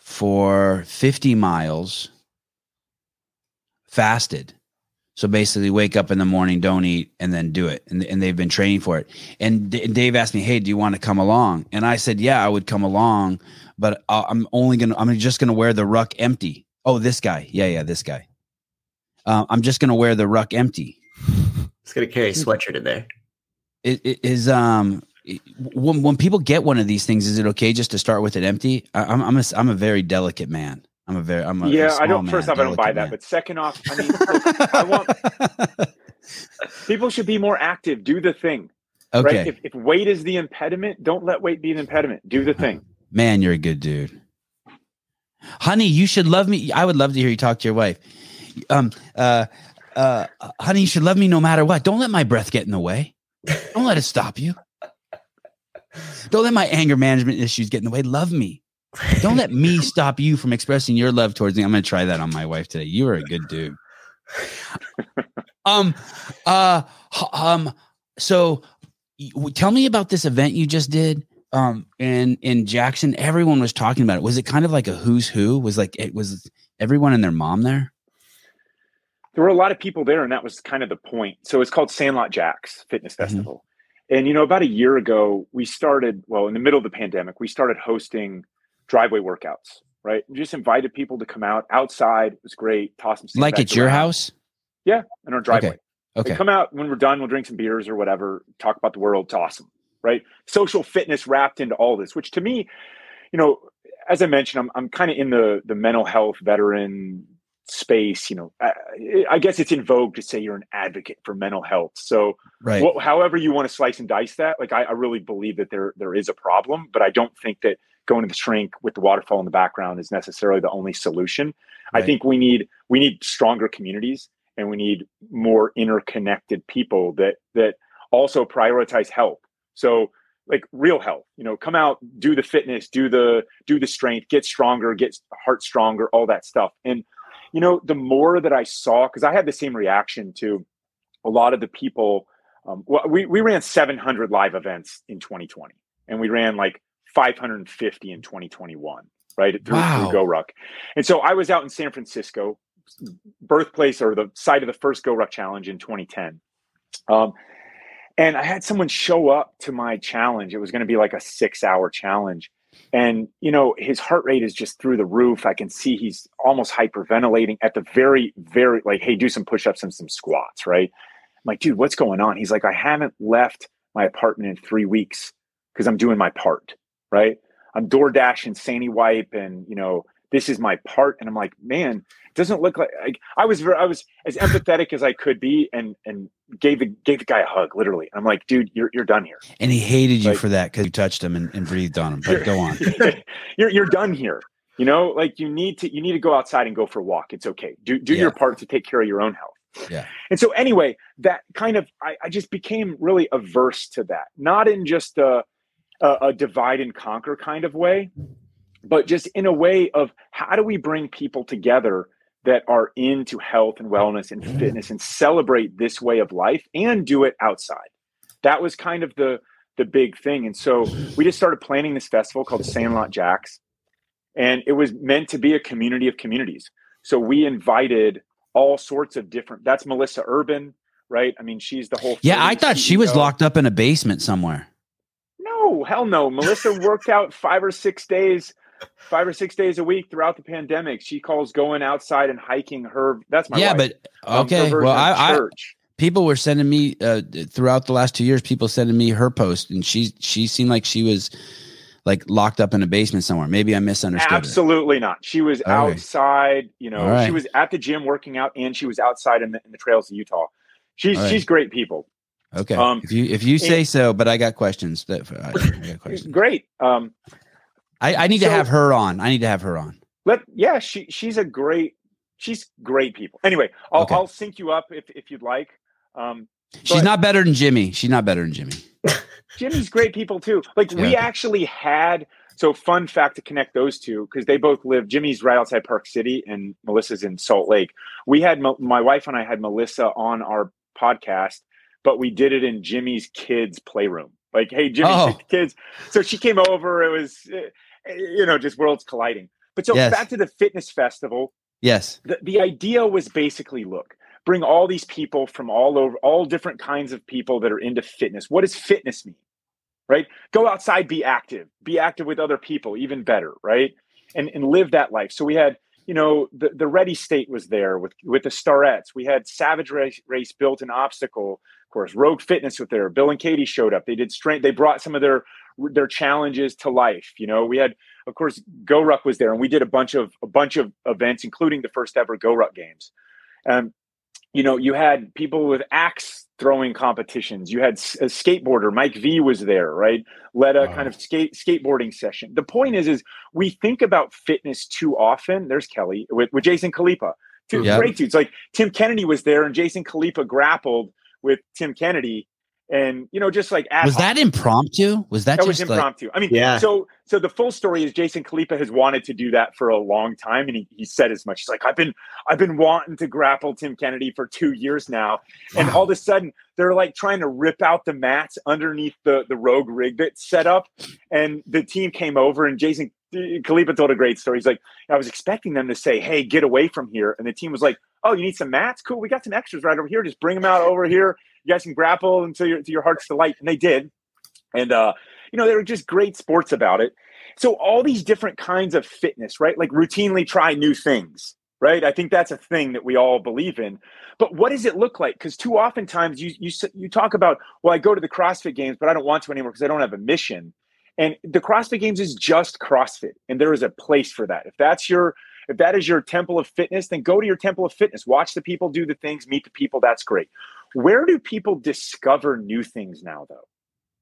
for 50 miles fasted. So basically, wake up in the morning, don't eat, and then do it. And, and they've been training for it. And D- Dave asked me, "Hey, do you want to come along?" And I said, "Yeah, I would come along, but I- I'm only gonna, I'm just gonna wear the ruck empty." Oh, this guy, yeah, yeah, this guy. Uh, I'm just gonna wear the ruck empty. It's gonna carry a sweatshirt in there. It, it is um when when people get one of these things, is it okay just to start with it empty? I, I'm I'm a I'm a very delicate man. I'm a very I'm a, a yeah, I don't. man, First off, I don't buy that. man. But second off, I mean, look, I want people should be more active. Do the thing, okay, right? If, if weight is the impediment, don't let weight be an impediment. Do the thing. man, you're a good dude, honey. You should love me. I would love to hear you talk to your wife. Um, uh, uh, honey, you should love me no matter what. Don't let my breath get in the way. Don't let it stop you. Don't let my anger management issues get in the way. Love me. Don't let me stop you from expressing your love towards me. I'm going to try that on my wife today. You are a good dude. Um, uh, um, so tell me about this event you just did um in in Jackson. Everyone was talking about it. Was it kind of like a who's who? Was like it was everyone and their mom there? there were a lot of people there, and that was kind of the point. So it's called Sandlot Jacks Fitness Mhm. Festival. And you know, about a year ago, we started. Well, in the middle of the pandemic, we started hosting driveway workouts. Right, we just invited people to come out outside. It was great. Toss some Like at your around. house? Yeah, in our driveway. Okay. They come out when we're done. We'll drink some beers or whatever. Talk about the world. It's awesome, right? Social fitness wrapped into all this, which to me, you know, as I mentioned, I'm I'm kind of in the the mental health veteran space. You know, I, I guess it's in vogue to say you're an advocate for mental health. So, Right. wha- however you want to slice and dice that, like I, I really believe that there there is a problem, but I don't think that going to the shrink with the waterfall in the background is necessarily the only solution. I think we need we need stronger communities and we need more interconnected people that that also prioritize health. So like real health, you know, come out, do the fitness, do the do the strength, get stronger, get heart stronger, all that stuff. And you know, the more that I saw, because I had the same reaction to a lot of the people. Um, well, we we ran 700 live events in 2020, and we ran like 550 in 2021, right? Through, Wow. through GoRuck. And so I was out in San Francisco, birthplace or the site of the first GoRuck challenge in 2010. Um, and I had someone show up to my challenge. It was going to be like a six hour challenge. And, you know, his heart rate is just through the roof. I can see he's almost hyperventilating at the very, very like, hey, do some push ups and some squats, right? I'm like, dude, what's going on? He's like, I haven't left my apartment in three weeks because I'm doing my part, right? I'm DoorDash and Sandy Wipe, and you know, this is my part. And I'm like, man, it doesn't look like, like I was very, I was as empathetic as I could be, and and gave the gave the guy a hug, literally. I'm like, dude, you're you're done here. And he hated you Like- for that because you touched him and, and breathed on him. But go on. you're you're done here. You know, like you need to you need to go outside and go for a walk. It's okay. Do do Yeah. your part to take care of your own health. Yeah. And so anyway, that kind of I, I just became really averse to that. Not in just a, a a divide and conquer kind of way, but just in a way of how do we bring people together that are into health and wellness and fitness and celebrate this way of life and do it outside. That was kind of the the big thing. And so we just started planning this festival called Sandlot Jacks. And it was meant to be a community of communities. So we invited all sorts of different that's Melissa Urban, right? I mean, she's the whole Yeah, I thought she was locked up in a basement somewhere. No, hell no. Melissa worked out five or six days, five or six days a week throughout the pandemic. She calls going outside and hiking her. That's my yeah, wife. but Um, okay. version well, I, I people were sending me uh, throughout the last two years. People sending me her post, and she she seemed like she was like locked up in a basement somewhere. Maybe I misunderstood. her. Absolutely not. She was All right. outside. You know, right. she was at the gym working out, and she was outside in the, in the trails of Utah. She's right. she's great people. Okay, Um, if you if you say and- so, but I got questions. That I, I got questions. Great. Um, I, I need to have her on. I need to have her on. let yeah, she she's a great she's great people. Anyway, I'll Okay. I'll sync you up if if you'd like. Um, She's not better than Jimmy. She's not better than Jimmy. Jimmy's great people too. Like we Yeah. actually had so fun fact to connect those two because they both live. Jimmy's right outside Park City and Melissa's in Salt Lake. We had my wife and I had Melissa on our podcast, but we did it in Jimmy's kids' playroom. Like, hey, Jimmy's Oh. kids. So she came over. It was, uh, you know, just worlds colliding. But so Yes. back to the fitness festival. Yes. the, the idea was basically look bring all these people from all over all different kinds of people that are into fitness. What does fitness mean? Right? Go outside be active. Be active with other people even better right? And and live that life. So we had you know the, the ready state was there with with the Starretts we had savage race, race built an obstacle. Course rogue fitness was there bill and katie showed up. They did strength they brought some of their their challenges to life you know? We had of course GoRuck was there and we did a bunch of a bunch of events including the first ever GoRuck games. Um, you know you had people with axe throwing competitions. You had a skateboarder mike v was there right? Led a Wow. kind of skate skateboarding session. The point is is we think about fitness too often. There's kelly with, with jason khalipa. Two Yeah. great dudes. Like tim kennedy was there and jason khalipa grappled with tim kennedy and you know, just like Was hoc. that impromptu? Was that, that was just like impromptu. I mean, Yeah. So, so the full story is Jason Khalipa has wanted to do that for a long time, and he, he said as much. He's like, I've been I've been wanting to grapple Tim Kennedy for two years now, and Wow. all of a sudden they're like trying to rip out the mats underneath the the rogue rig that's set up, and the team came over, and Jason uh, Khalipa told a great story. He's like, I was expecting them to say, "Hey, get away from here," and the team was like, "Oh, you need some mats? Cool, we got some extras right over here. Just bring them out over here. You guys can grapple until your your heart's delight." And they did, and uh, you know they were just great sports about it. So all these different kinds of fitness, right? Like routinely try new things, right? I think that's a thing that we all believe in. But what does it look like? Because too oftentimes you you you talk about, well, I go to the CrossFit Games, but I don't want to anymore because I don't have a mission. And the CrossFit Games is just CrossFit, and there is a place for that. If that's your if that is your temple of fitness, then go to your temple of fitness. Watch the people do the things, meet the people. That's great. Where do people discover new things now, though?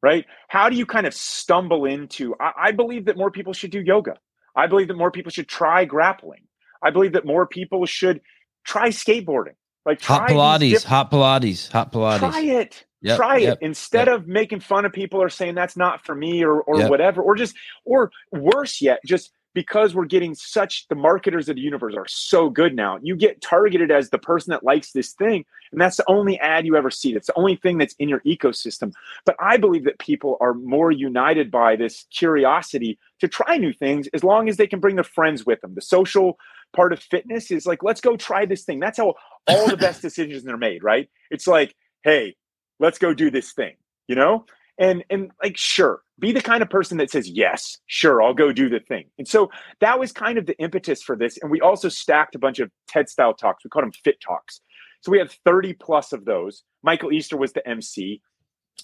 Right? How do you kind of stumble into? I, I believe that more people should do yoga. I believe that more people should try grappling. I believe that more people should try skateboarding. Like hot Pilates, diff- hot Pilates, hot Pilates. Try it. Yep, Try yep, it instead of making fun of people or saying that's not for me or or Yep. whatever, or just or worse yet, just because we're getting such the marketers of the universe are so good now. You get targeted as the person that likes this thing, and that's the only ad you ever see. That's the only thing that's in your ecosystem. But I believe that people are more united by this curiosity to try new things as long as they can bring their friends with them. The social part of fitness is like, let's go try this thing. That's how all the best decisions are made, right? It's like, hey, let's go do this thing, you know? And and like sure, be the kind of person that says, yes, sure, I'll go do the thing. And so that was kind of the impetus for this. And we also stacked a bunch of TED style talks. We called them fit talks. So we had 30 plus of those. Michael Easter was the MC.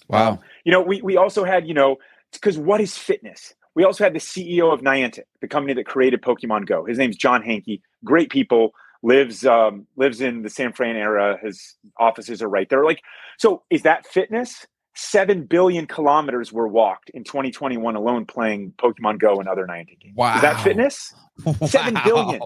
Wow. You know, we we also had, you know, because what is fitness? We also had the CEO of Niantic, the company that created Pokemon Go. His name's John Hanke. Great people. Lives um, lives in the San Fran area. His offices are right there. Like, so is that fitness? Seven billion kilometers were walked in 2021 alone playing Pokemon Go and other Niantic games. Wow. Is that fitness? Seven billion.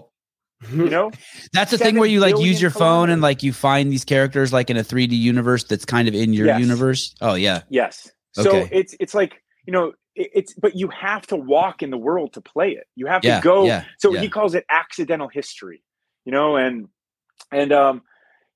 You know, That's the thing where you like use billion your phone and like you find these characters like in a 3D universe that's kind of in your Yes. universe. Oh yeah. Yes. So it's it's like you know it's but you have to walk in the world to play it. You have Yeah. to go. yeah. So yeah. he calls it accidental history. You know, and and um,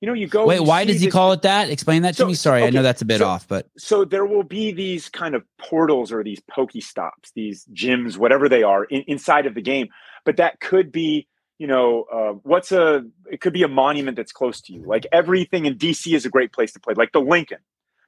you know, you go. Wait, you why does he this- call it that? Explain that to So- me. Sorry, I know that's a bit so- off, but So there will be these kind of portals or these PokéStops, these gyms, whatever they are, in, inside of the game. But that could be, you know, uh, what's a? It could be a monument that's close to you. Like everything in DC is a great place to play. Like the Lincoln,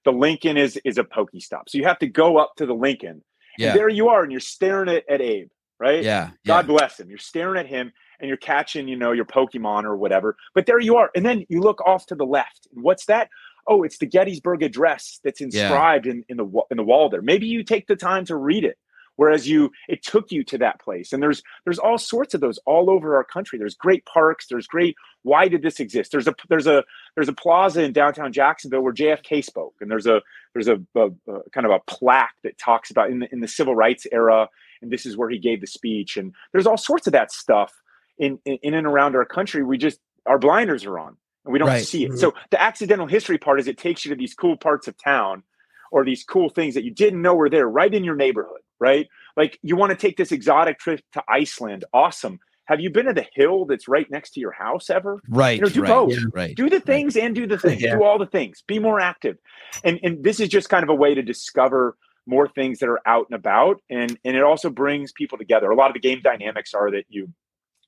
the Lincoln is is a PokéStop. So you have to go up to the Lincoln. yeah. And there you are, and you're staring at, at Abe, right? Yeah. God yeah. bless him. You're staring at him and you're catching, you know, your Pokemon or whatever. But there you are. And then you look off to the left. What's that? Oh, it's the Gettysburg Address that's inscribed in, in the in the wall there. Maybe you take the time to read it. Whereas you it took you to that place. And there's there's all sorts of those all over our country. There's great parks, there's great why did this exist? There's a there's a there's a plaza in downtown Jacksonville where JFK spoke. And there's a there's a, a, a kind of a plaque that talks about in the in the civil rights era and this is where he gave the speech and there's all sorts of that stuff in in, in and around our country we just our blinders are on and we don't Right. see it Mhm. so the accidental history part is it takes you to these cool parts of town or these cool things that you didn't know were there right in your neighborhood right like you want to take this exotic trip to iceland awesome have you been to the hill that's right next to your house ever Right. You know, do right. both. Right. do the things and do the things Yeah. do all the things be more active and and this is just kind of a way to discover more things that are out and about and and it also brings people together. A lot of the game dynamics are that you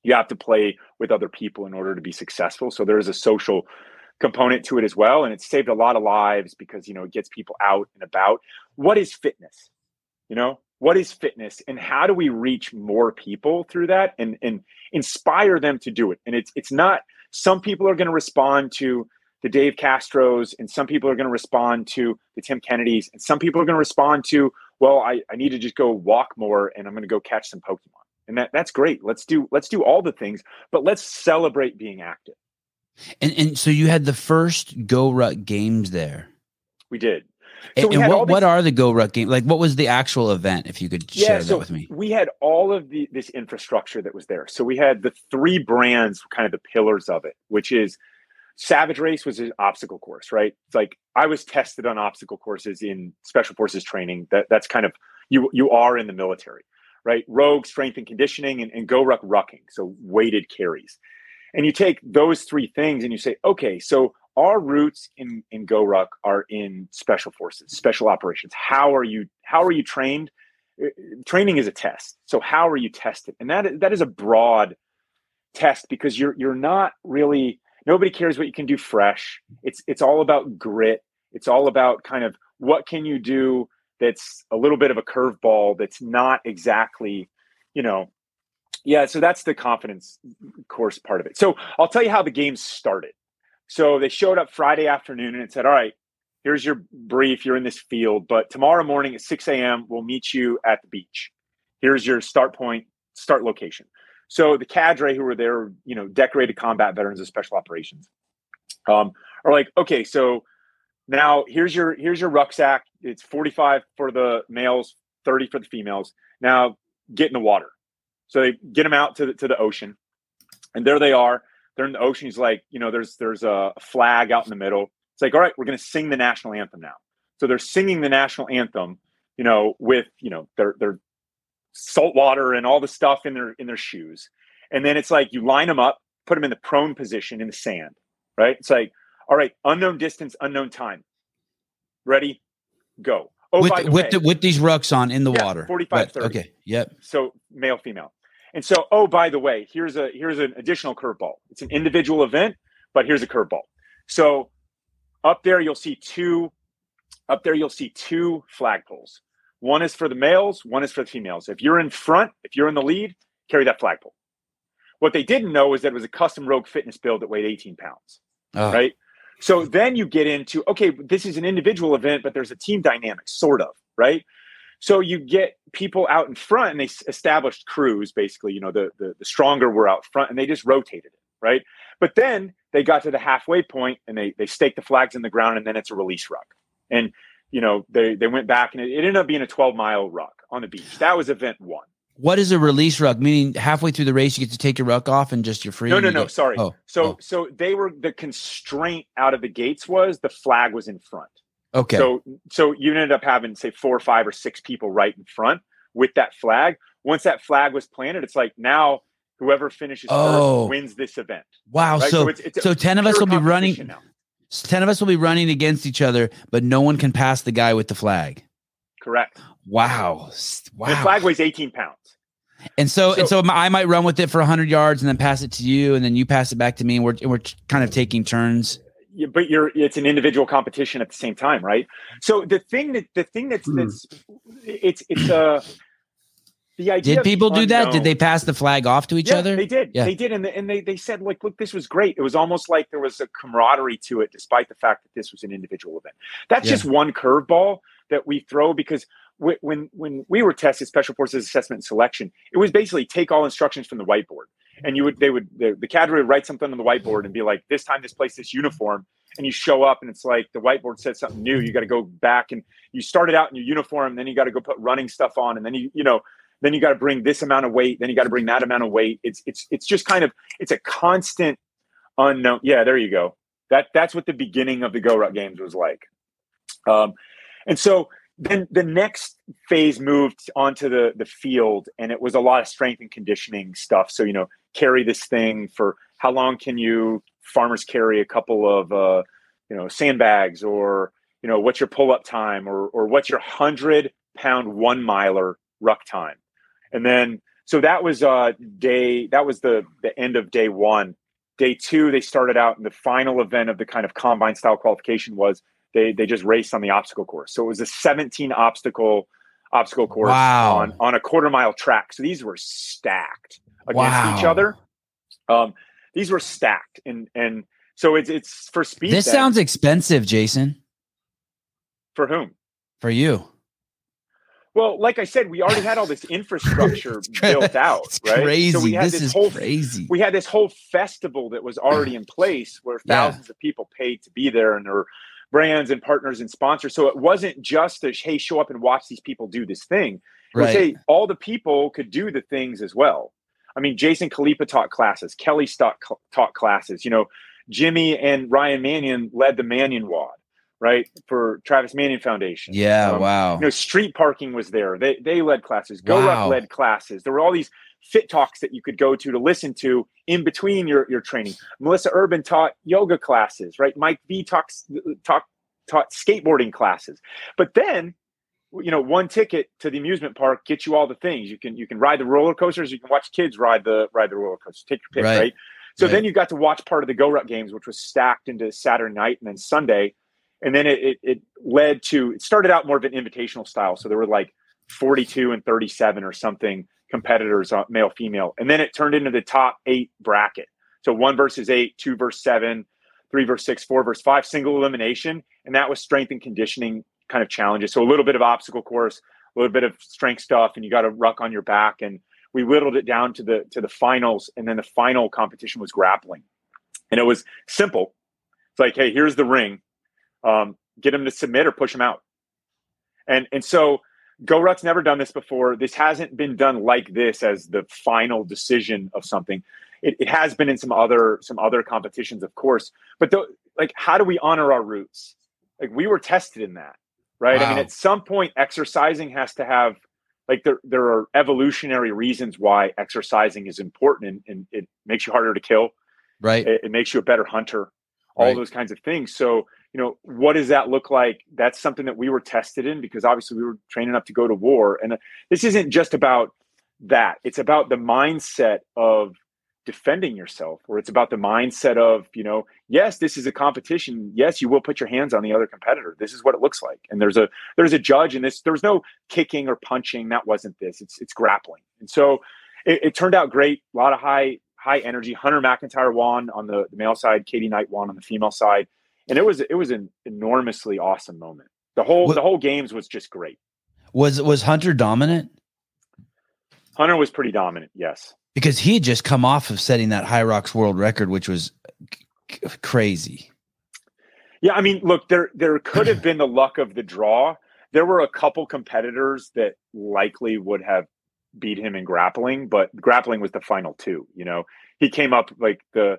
you have to play with other people in order to be successful. So there is a social component to it as well and it's saved a lot of lives because you know it gets people out and about. What is fitness? You know what is fitness and how do we reach more people through that and and inspire them to do it? And it's it's not some people are going to respond to the Dave Castros and some people are going to respond to the Tim Kennedys and some people are going to respond to well I, I need to just go walk more and I'm going to go catch some Pokemon and that that's great let's do let's do all the things but let's celebrate being active And and so you had the first Go Ruck games there. we did So we and what, these- what are the Go Ruck games? Like, what was the actual event? If you could share that with me. we had all of the this infrastructure that was there. So we had the three brands, kind of the pillars of it, which is Savage Race was an obstacle course, right? It's like I was tested on obstacle courses in special forces training. That that's kind of you you are in the military, right? Rogue, strength and conditioning, and, and GORUCK rucking, so weighted carries. And you take those three things and you say, okay, so our roots in in GORUCK are in special forces, special operations. How are you how are you trained? Uh, training is a test. So how are you tested? And that that is a broad test because you're you're not really nobody cares what you can do fresh. It's it's all about grit. It's all about kind of what can you do that's a little bit of a curveball that's not exactly, you know, yeah, so that's the confidence course part of it. So I'll tell you how the game started. So they showed up Friday afternoon and it said, All right, here's your brief. You're in this field, but tomorrow morning at 6 a.m., we'll meet you at the beach. Here's your start point, start location. So the cadre who were there, you know, decorated combat veterans of special operations, um, are like, okay, so now here's your here's your rucksack. It's 45 for the males, 30 for the females. Now get in the water. So they get them out to the, to the ocean, and there they are. They're in the ocean. He's like, you know, there's there's a flag out in the middle. It's like, all right, we're going to sing the national anthem now. So they're singing the national anthem, you know, with you know their their salt water and all the stuff in their in their shoes. And then it's like you line them up, put them in the prone position in the sand, right? It's like, all right, unknown distance, unknown time. Ready? Go. Oh, with, the with, way, the, with these rucks on in the yeah, water. 45 30. Okay. Yep. So male, female. And so, oh, by the way, here's a here's an additional curveball. It's an individual event, but here's a curveball. So up there you'll see two up there you'll see two flagpoles. One is for the males, one is for the females. If you're in front, if you're in the lead, carry that flagpole. What they didn't know is that it was a custom Rogue fitness build that weighed 18 pounds. Oh. Right. So then you get into okay, this is an individual event, but there's a team dynamic, sort of, right? So you get people out in front, and they established crews. Basically, you know, the, the the stronger were out front, and they just rotated it, right? But then they got to the halfway point, and they they staked the flags in the ground, and then it's a release ruck. And you know, they they went back, and it, it ended up being a 12 mile ruck on the beach. That was event one. What is a release ruck? Meaning halfway through the race, you get to take your ruck off and just you're free. No, no, no. Get, sorry. Oh, so, oh. so they were the constraint out of the gates was the flag was in front. Okay. So, so you ended up having say four or five or six people right in front with that flag. Once that flag was planted, it's like now whoever finishes oh. first wins this event. Wow. Right? So, so, it's, it's so ten of us will be running. Now. Ten of us will be running against each other, but no one can pass the guy with the flag. Correct. Wow. Wow. The flag weighs 18 pounds. And so, so, and so I might run with it for 100 yards and then pass it to you, and then you pass it back to me, and we're and we're kind of taking turns. Yeah, but you're it's an individual competition at the same time, right? So the thing that the thing that's mm. that's it's it's a uh, the idea. Did people do that? Did they pass the flag off to each yeah, other? They did. Yeah. They did, and, the, and they they said like, look, this was great. It was almost like there was a camaraderie to it, despite the fact that this was an individual event. That's yeah. just one curveball that we throw because when when we were tested special forces assessment and selection it was basically take all instructions from the whiteboard and you would they would the, the cadre would write something on the whiteboard and be like this time this place this uniform and you show up and it's like the whiteboard said something new you got to go back and you started out in your uniform and then you got to go put running stuff on and then you you know then you got to bring this amount of weight then you got to bring that amount of weight. It's it's it's just kind of it's a constant unknown yeah there you go. That that's what the beginning of the GORUCK games was like. Um and so then the next phase moved onto the the field and it was a lot of strength and conditioning stuff. So you know carry this thing for how long can you farmers carry a couple of uh, you know sandbags or you know what's your pull up time or or what's your 100 pound one miler ruck time and then so that was uh day that was the the end of day one day two they started out and the final event of the kind of combine style qualification was they they just raced on the obstacle course. So it was a 17 obstacle obstacle course wow. on on a quarter mile track. So these were stacked against wow. each other. Um, these were stacked, and and so it's it's for speed. This then. sounds expensive, Jason. For whom? For you. Well, like I said, we already had all this infrastructure built out, it's right? Crazy. So we had this, this whole crazy. We had this whole festival that was already in place where thousands yeah. of people paid to be there, and there were brands and partners and sponsors. So it wasn't just a hey, show up and watch these people do this thing. It right. was hey, all the people could do the things as well. I mean, Jason Khalipa taught classes, Kelly taught, taught classes. You know, Jimmy and Ryan Manion led the Manion WOD, right, for Travis Manion Foundation. Yeah, Um, wow. You know, street parking was there. They they led classes. Go Wow. Ruck led classes. There were all these fit talks that you could go to to listen to in between your your training. Melissa Urban taught yoga classes, right? Mike V talks talk taught skateboarding classes. But then, you know, one ticket to the amusement park gets you all the things. You can you can ride the roller coasters. You can watch kids ride the ride the roller coasters. Take your pick, Right. right? So Right. then you got to watch part of the Go Ruck games, which was stacked into Saturday night and then Sunday. And then it, it, it led to, it started out more of an invitational style. So there were like 42 and 37 or something competitors, uh, male, female. And then it turned into the top eight bracket. So one versus eight, two versus seven, three versus six, four versus five, single elimination. And that was strength and conditioning kind of challenges. So a little bit of obstacle course, a little bit of strength stuff, and you got to ruck on your back. And we whittled it down to the to the finals. And then the final competition was grappling. And it was simple. It's like, hey, here's the ring. Um, get them to submit or push them out. And and so Go Ruck's never done this before. This hasn't been done like this as the final decision of something. It, it has been in some other some other competitions, of course. But the, like, how do we honor our roots? Like we were tested in that, right? I mean, at some point, exercising has to have like there there are evolutionary reasons why exercising is important, and, and it makes you harder to kill right. it, it makes you a better hunter all Right. those kinds of things so you know what does that look like? That's something that we were tested in because obviously we were training up to go to war. And uh, this isn't just about that. It's about the mindset of defending yourself or it's about the mindset of you know yes this is a competition. Yes you will put your hands on the other competitor. This is what it looks like. And there's a there's a judge and this. There's no kicking or punching. That wasn't this. It's it's grappling. And so it, it turned out great. A lot of high high energy. Hunter mcintyre won on the, the male side katie knight won on the female side and it was it was an enormously awesome moment the whole What- the whole games was just great Was was Hunter dominant? hunter was pretty dominant yes Because he had just come off of setting that Hyrox world record, which was c- crazy. Yeah, I mean, look, there there could have been the luck of the draw. There were a couple competitors that likely would have beat him in grappling, but grappling was the final two. You know, he came up like the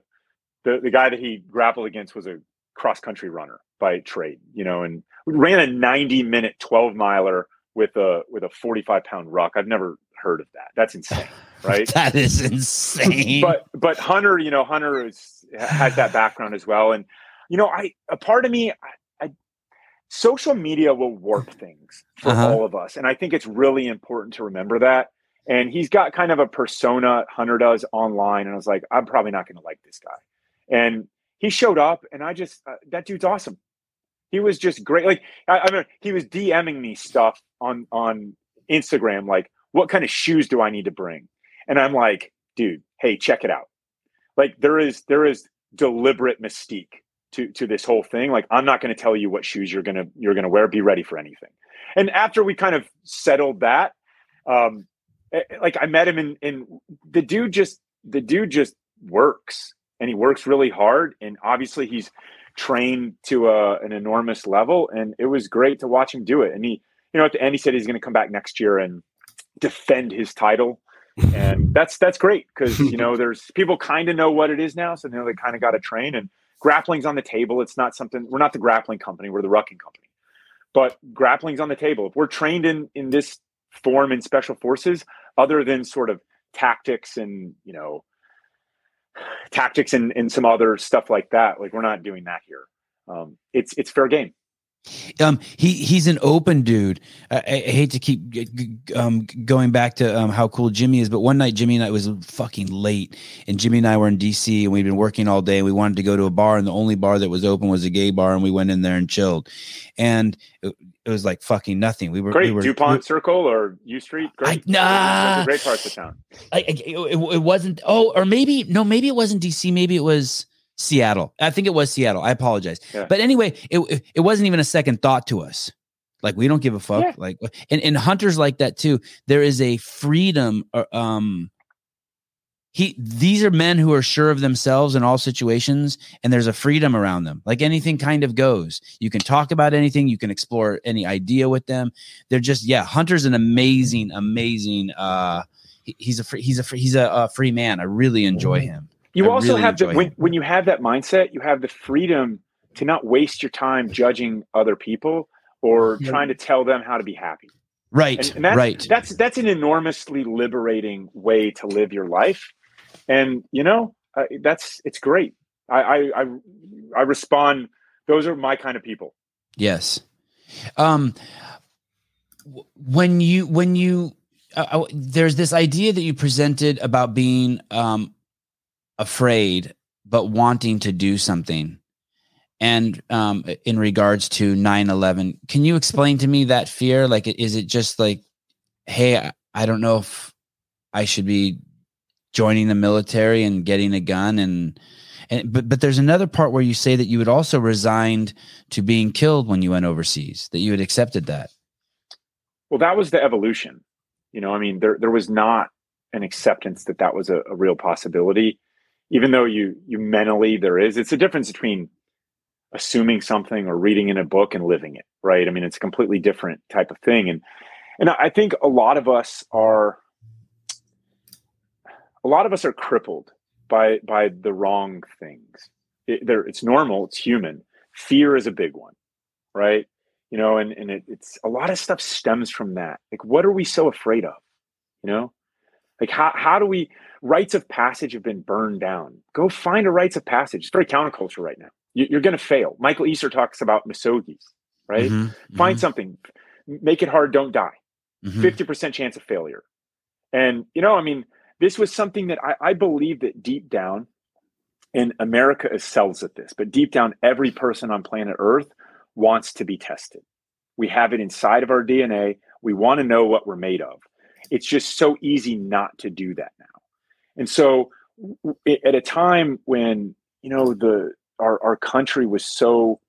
the the guy that he grappled against was a cross country runner by trade. You know, and ran a ninety minute twelve miler with a with a forty five pound ruck. I've never heard of that. That's insane, right? That is insane. but but Hunter, you know, Hunter is has that background as well, and you know, I a part of me, I, I social media will warp things for Uh-huh. all of us, and I think it's really important to remember that. And he's got kind of a persona Hunter does online, and I was like, I'm probably not going to like this guy, and he showed up, and I just uh, that dude's awesome. He was just great. Like I, I mean, he was DMing me stuff on on Instagram, like, what kind of shoes do I need to bring? And I'm like, dude, hey, check it out. Like there is there is deliberate mystique to to this whole thing. Like I'm not going to tell you what shoes you're gonna you're gonna wear. Be ready for anything. And after we kind of settled that, um, eh, like I met him in in the dude just the dude just works and he works really hard and obviously he's trained to a, an enormous level and it was great to watch him do it. And he you know at the end he said he's going to come back next year and defend his title. And that's that's great because you know there's people kind of know what it is now so they know they kind of got to train and grappling's on the table. It's not something we're not the grappling company we're the rucking company. But grappling's on the table. If we're trained in in this form in special forces other than sort of tactics and you know tactics and, and some other stuff like that. Like we're not doing that here. Um, it's it's fair game um, he he's an open dude. I, I hate to keep um, going back to um, how cool Jimmy is, but one night Jimmy and I was fucking late, and Jimmy and I were in DC, and we'd been working all day. And we wanted to go to a bar, and the only bar that was open was a gay bar, and we went in there and chilled, and it, it was like fucking nothing. We were great we were, dupont circle or u street great I- nah. Great parts of town I, I- it- it wasn't. Oh, or maybe no, maybe it wasn't DC. Maybe it was Seattle. I think it was Seattle. I apologize. Yeah. But anyway, it, it wasn't even a second thought to us. Like we don't give a fuck. Yeah. Like and and hunters like that too. There is a freedom. uh, Um, he these are men who are sure of themselves in all situations, and there's a freedom around them. Like anything kind of goes. You can talk about anything. You can explore any idea with them. They're just yeah. Hunter's an amazing, amazing. uh he- He's a free, he's a free, he's a, a free man. I really enjoy him. You I also really have the when, when you have that mindset, you have the freedom to not waste your time judging other people or Yeah. trying to tell them how to be happy. right, And, and that's, right. that's that's an enormously liberating way to live your life. And you know, uh, that's it's great. I, I I I respond. Those are my kind of people. Yes. Um, when you when you uh, uh, there's this idea that you presented about being um afraid but wanting to do something. And um in regards to 9-11 can you explain to me that fear? Like is it just like hey I, don't know if i should be joining the military and getting a gun and and but but there's another part where you say that you had also resigned to being killed when you went overseas that you had accepted that. Well, that was the evolution. You know, I mean, there there was not an acceptance that that was a, a real possibility, even though you you mentally there is. It's a difference between assuming something or reading in a book and living it, right? I mean, it's a completely different type of thing, and and I think a lot of us are a lot of us are crippled by by the wrong things. It, there, it's normal. It's human. Fear is a big one, right? you know and and it, it's a lot of stuff stems from that like what are we so afraid of you know like how, how do we rites of passage have been burned down? Go find a rites of passage. It's very counterculture right now. You, you're going to fail. Michael easter talks about misogis right? Mhm, find something. Make it hard don't die. Mhm, mhm. 50% chance of failure. And you know i mean this was something that i, I believe that deep down and america excels at this but deep down every person on planet earth wants to be tested. We have it inside of our dna we want to know what we're made of it's just so easy not to do that now. And so at a time when you know the our, our country was so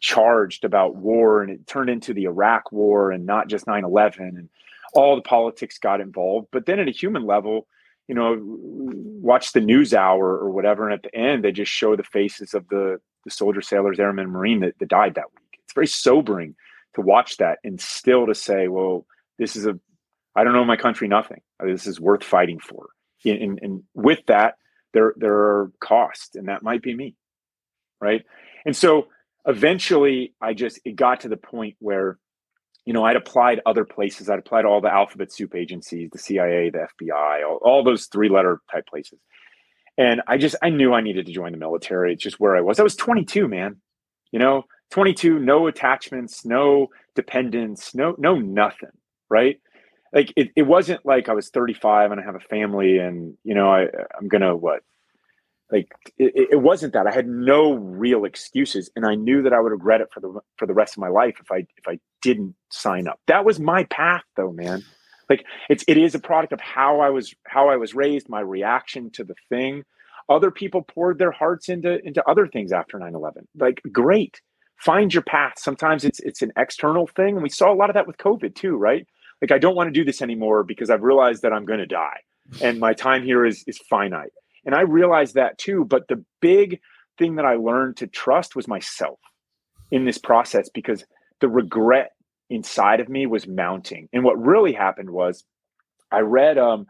charged about war and it turned into the iraq war and not just 9-11 and all the politics got involved but then at a human level you know watch the news hour or whatever and at the end they just show the faces of the the soldiers sailors airmen and marine that, that died that week. It's very sobering to watch that and still to say well this is a i don't know my country nothing. This is worth fighting for. And, and, with that there there are costs and that might be me right? And so eventually i just it got to the point where you know i'd applied other places. I'd applied all the alphabet soup agencies the cia the fbi all, all those three letter type places. And i just i knew i needed to join the military. It's just where i was. I was 22 man. You know 22 no attachments no dependents no no nothing right like it, it wasn't like i was 35 and i have a family and you know i i'm gonna what? Like it, it wasn't that. I had no real excuses and i knew that i would regret it for the for the rest of my life if i if i didn't sign up. That was my path though man. Like it's it is a product of how i was how i was raised my reaction to the thing. Other people poured their hearts into into other things after 9-11 like great. Find your path. Sometimes it's it's an external thing and we saw a lot of that with covid too right like i don't want to do this anymore because i've realized that i'm going to die and my time here is is finite. And i realized that too but the big thing that i learned to trust was myself in this process because the regret inside of me was mounting. And what really happened was i read um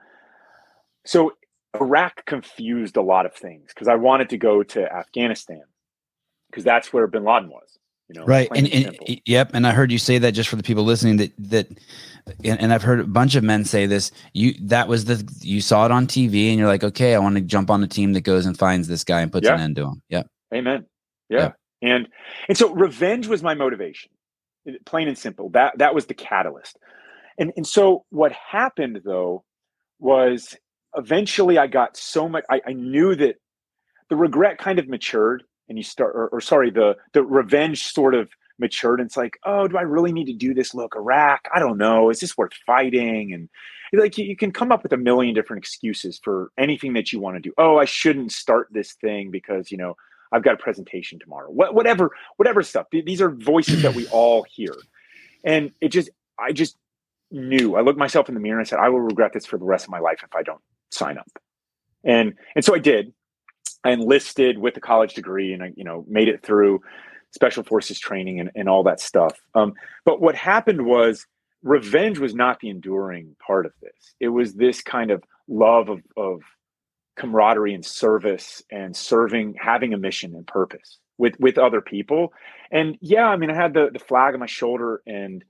so iraq confused a lot of things because i wanted to go to afghanistan because that's where bin laden was you know right plain and, and yep and i heard you say that just for the people listening that that and, and i've heard a bunch of men say this you that was the you saw it on tv and you're like okay i want to jump on a team that goes and finds this guy and puts an end to him yeah Amen. Yeah. And and so revenge was my motivation. Plain and simple. That that was the catalyst. And and so what happened though was eventually I got so much I, I knew that the regret kind of matured and you start or, or sorry, the the revenge sort of matured and it's like, oh, do I really need to do this? Look, Iraq, I don't know. Is this worth fighting? And like you, you can come up with a million different excuses for anything that you want to do. Oh, I shouldn't start this thing because, you know, I've got a presentation tomorrow. What, whatever, whatever stuff. These are voices that we all hear, and it just, I just knew. I looked myself in the mirror and I said, I will regret this for the rest of my life if I don't sign up. And and so I did. I enlisted with a college degree, and I, you know, made it through special forces training and, and all that stuff. Um, but what happened was revenge was not the enduring part of this. It was this kind of love of, of camaraderie and service and serving, having a mission and purpose with with other people. And yeah, I mean, I had the the flag on my shoulder, and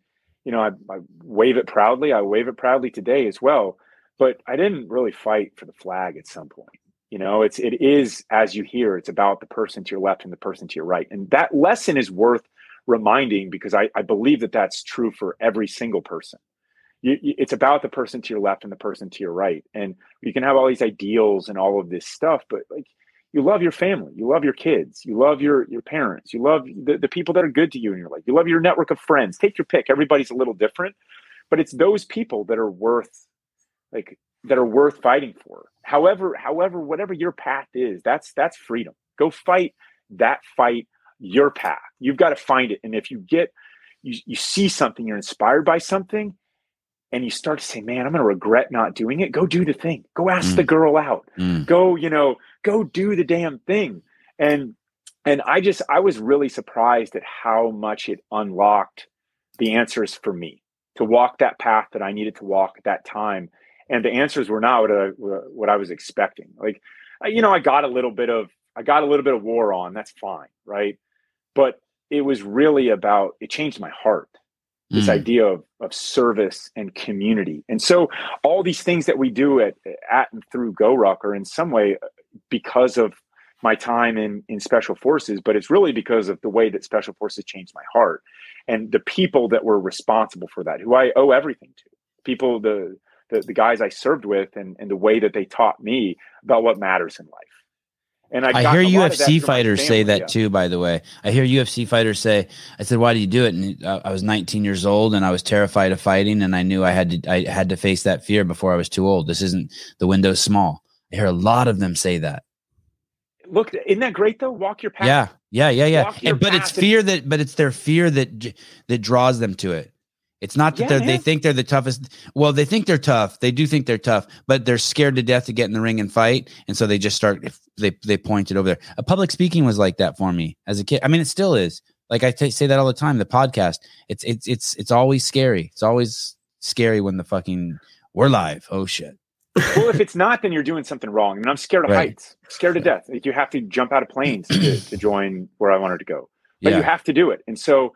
you know, I, I wave it proudly. I wave it proudly today as well. But I didn't really fight for the flag at some point. You know, it's it is as you hear, it's about the person to your left and the person to your right, and that lesson is worth reminding because I, I believe that that's true for every single person. You, you, it's about the person to your left and the person to your right, and you can have all these ideals and all of this stuff, but like you love your family, you love your kids, you love your your parents, you love the, the people that are good to you in your life, you love your network of friends. Take your pick. Everybody's a little different, but it's those people that are worth like that are worth fighting for. However, however, whatever your path is, that's that's freedom. Go fight that fight, your path. You've got to find it. And if you get you, you see something, you're inspired by something, and you start to say, Man, I'm gonna regret not doing it, go do the thing. Go ask mm. the girl out. Mm. Go, you know, go do the damn thing. And and I just I was really surprised at how much it unlocked the answers for me to walk that path that I needed to walk at that time and the answers were not what I, what I was expecting. Like, you know, I got a little bit of I got a little bit of war on. That's fine, right? But it was really about it changed my heart. This mm. idea of of service and community, and so all these things that we do at at and through GoRuck are in some way uh, because of my time in in special forces, but it's really because of the way that special forces changed my heart and the people that were responsible for that, who I owe everything to. People, the the, the guys I served with and, and the way that they taught me about what matters in life. And I, I hear UFC fighters say that yeah. too. By the way, I hear UFC fighters say, "I said, why do you do it?" And uh, I was 19 years old, and I was terrified of fighting, and I knew I had to, I had to face that fear before I was too old. This isn't the window's small. I hear a lot of them say that. Look, isn't that great though? Walk your path. Yeah, yeah, yeah, yeah. And, but it's fear that, but it's their fear that that draws them to it. It's not that yeah, they think they're the toughest. Well, they think they're tough. They do think they're tough, but they're scared to death to get in the ring and fight, and so they just start. They they point it over there. A public speaking was like that for me as a kid. I mean, it still is. Like I t- say that all the time. The podcast. It's it's it's it's always scary. It's always scary when the fucking we're live. Oh shit. well, if it's not, then you're doing something wrong. I mean, I'm scared of right. heights. scared to death. Like you have to jump out of planes to, to join where I wanted to go, but yeah. you have to do it. And so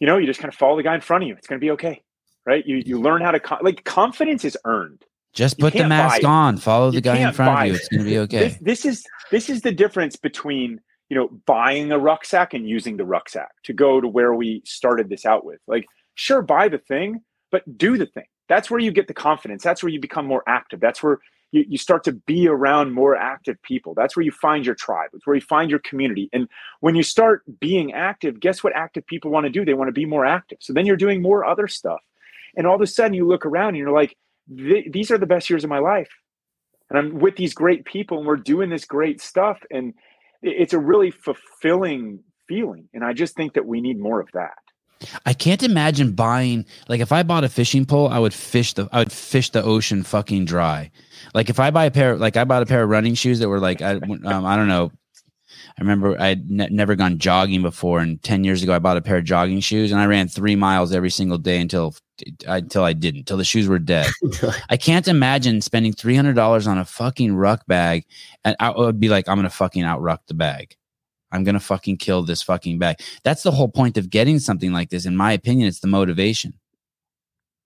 you know, you just kind of follow the guy in front of you. It's going to be okay, right? You you learn how to like confidence is earned. Just put the mask on. Follow the guy in front of you. It's going to be okay. This, this is this is the difference between you know buying a rucksack and using the rucksack to go to where we started this out with. Like, sure, buy the thing, but do the thing. That's where you get the confidence. That's where you become more active. That's where you, you start to be around more active people. That's where you find your tribe. It's where you find your community. And when you start being active, guess what active people want to do? They want to be more active. So then you're doing more other stuff. And all of a sudden you look around and you're like, these are the best years of my life. And I'm with these great people and we're doing this great stuff. And it's a really fulfilling feeling. And I just think that we need more of that. I can't imagine buying like if I bought a fishing pole, I would fish the I would fish the ocean fucking dry. Like if I buy a pair, like I bought a pair of running shoes that were like I um, I don't know. I remember I'd ne- never gone jogging before, and ten years ago I bought a pair of jogging shoes, and I ran three miles every single day until until I didn't, until the shoes were dead. I can't imagine spending three hundred dollars on a fucking ruck bag, and I would be like, I'm gonna fucking outruck the bag. I'm gonna fucking kill this fucking bag. That's the whole point of getting something like this. In my opinion, it's the motivation.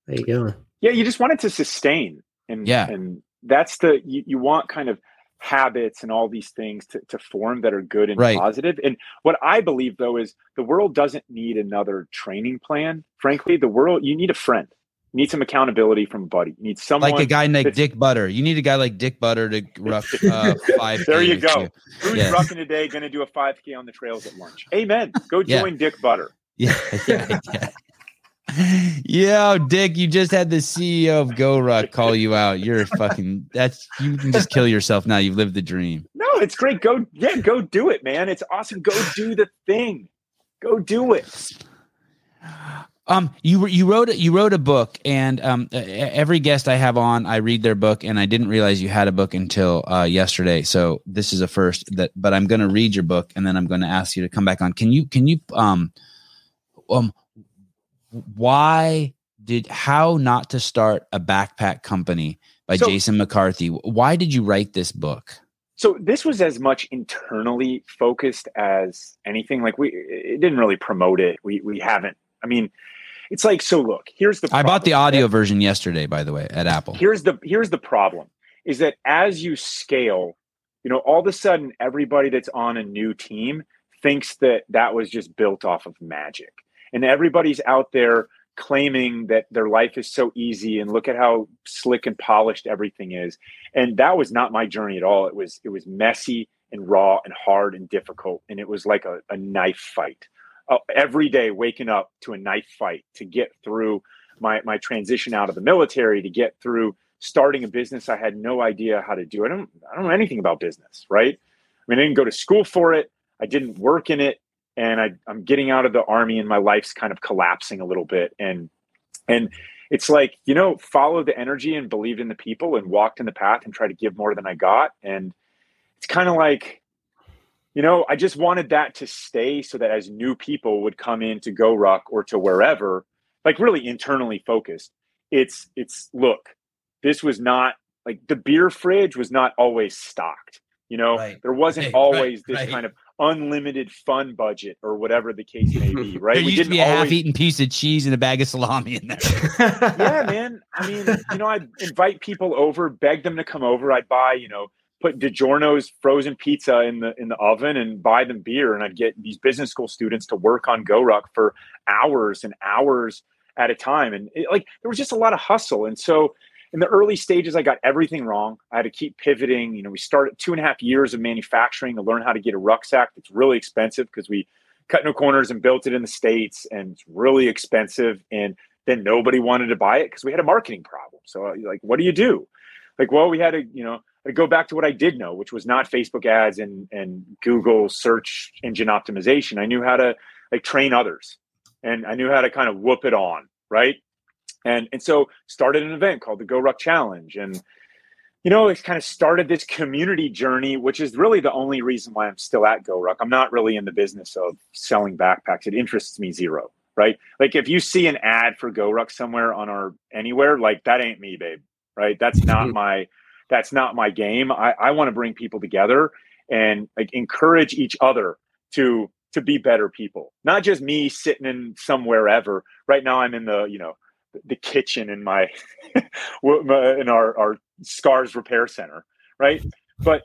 There you go. Yeah, you just want it to sustain, and yeah, and that's the you, you want kind of habits and all these things to, to form that are good and right. positive. And what I believe though is the world doesn't need another training plan. Frankly, the world you need a friend. Need some accountability from a buddy. You need someone like a guy like Dick Butter. You need a guy like Dick Butter to ruck uh, five. there you go. Who's yes. rucking today? Going to do a five k on the trails at lunch? Amen. Go join yeah. Dick Butter. Yeah, yeah, yeah. Yo, Dick, you just had the CEO of GoRuck call you out. You're fucking that's you can just kill yourself now. You've lived the dream. No, it's great. Go, yeah, go do it, man. It's awesome. Go do the thing. Go do it. Um, you you wrote you wrote a book, and um, every guest I have on, I read their book, and I didn't realize you had a book until uh, yesterday. So this is a first that, but I'm going to read your book, and then I'm going to ask you to come back on. Can you can you um um why did how not to start a backpack company by So- Jason McCarthy. Why did you write this book? So this was as much internally focused as anything. Like we, it didn't really promote it. We we haven't. I mean, it's like so. Look, here's the. I bought the problem. audio version yesterday, by the way, at Apple. here's the here's the problem is that as you scale you know all of a sudden everybody that's on a new team thinks that that was just built off of magic and everybody's out there claiming that their life is so easy and look at how slick and polished everything is and that was not my journey at all it was it was messy and raw and hard and difficult and it was like a, a knife fight Uh, every day waking up to a knife fight to get through my my transition out of the military to get through starting a business I had no idea how to do. I don't I don't know anything about business, right? I mean, I didn't go to school for it. I didn't work in it, and I, I'm getting out of the army, and my life's kind of collapsing a little bit. And and it's like you know, follow the energy and believed in the people, and walked in the path, and try to give more than I got. And it's kind of like you know, I just wanted that to stay so that as new people would come in to Go Ruck or to wherever, like really internally focused, it's it's look, this was not like the beer fridge was not always stocked. You know, Right. there wasn't Right, always this right. kind of unlimited fun budget or whatever the case may be, right? there We used to be a always- half-eaten piece of cheese and a bag of salami in there. yeah, man. I mean, you know, I'd invite people over, beg them to come over. I'd buy, you know, put DiGiorno's frozen pizza in the in the oven and buy them beer. And I'd get these business school students to work on GoRuck for hours and hours at a time. And it, like there was just a lot of hustle. And so in the early stages, I got everything wrong. I had to keep pivoting. You know, we started two and a half years of manufacturing to learn how to get a rucksack that's really expensive because we cut no corners and built it in the States and it's really expensive. And then nobody wanted to buy it because we had a marketing problem. So like, what do you do? Like, well, we had to, you know, I go back to what I did know, which was not Facebook ads and and Google search engine optimization. I knew how to like train others, and I knew how to kind of whoop it on, right? And and so started an event called the Go Ruck Challenge, and you know, it's kind of started this community journey, which is really the only reason why I'm still at Go Ruck. I'm not really in the business of selling backpacks. It interests me zero, right? Like if you see an ad for Go Ruck somewhere on our anywhere, like that ain't me, babe. Right? That's not mm-hmm. my that's not my game. I, I want to bring people together and like encourage each other to to be better people. Not just me sitting in somewhere ever. Right now I'm in the, you know, the kitchen in my in our our scars repair center, right? But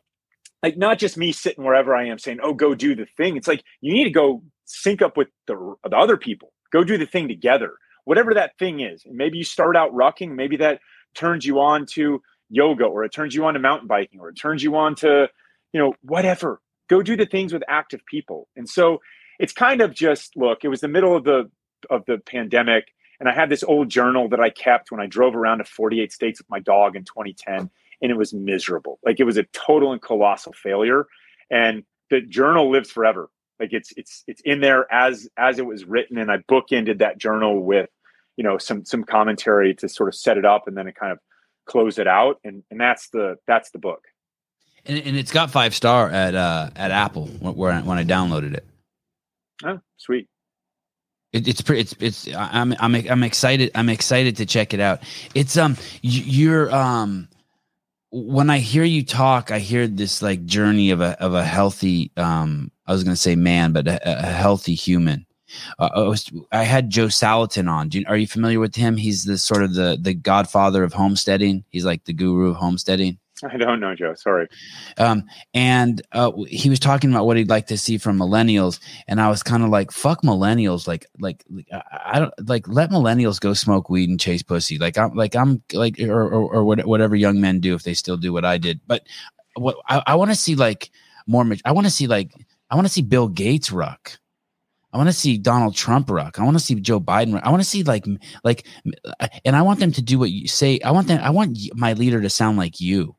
like not just me sitting wherever I am saying, "Oh, go do the thing." It's like you need to go sync up with the, the other people. Go do the thing together. Whatever that thing is. And maybe you start out rucking. maybe that turns you on to yoga or it turns you on to mountain biking or it turns you on to, you know, whatever. Go do the things with active people. And so it's kind of just look, it was the middle of the of the pandemic and I had this old journal that I kept when I drove around to 48 states with my dog in 2010 and it was miserable. Like it was a total and colossal failure and the journal lives forever. Like it's it's it's in there as as it was written and I bookended that journal with you know some some commentary to sort of set it up and then it kind of close it out and and that's the that's the book. and, and it's got five star at uh at Apple when, where I, when I downloaded it. Oh, sweet. It, it's pretty. It's it's. I'm I'm I'm excited. I'm excited to check it out. It's um. You're um. When I hear you talk, I hear this like journey of a of a healthy um. I was gonna say man, but a, a healthy human. Uh, I, was, I had Joe Salatin on. Do you, are you familiar with him? He's the sort of the the godfather of homesteading. He's like the guru of homesteading. I don't know, Joe. Sorry. Um, and uh, he was talking about what he'd like to see from millennials, and I was kind of like, "Fuck millennials!" Like, like I don't like let millennials go smoke weed and chase pussy. Like I'm, like I'm, like or or, or whatever young men do if they still do what I did. But what I, I want to see like more. I want to see like I want to see Bill Gates ruck. I want to see Donald Trump ruck. I want to see Joe Biden. Ruck. I want to see like like, uh, and I want them to do what you say. I want them. I want my leader to sound like you.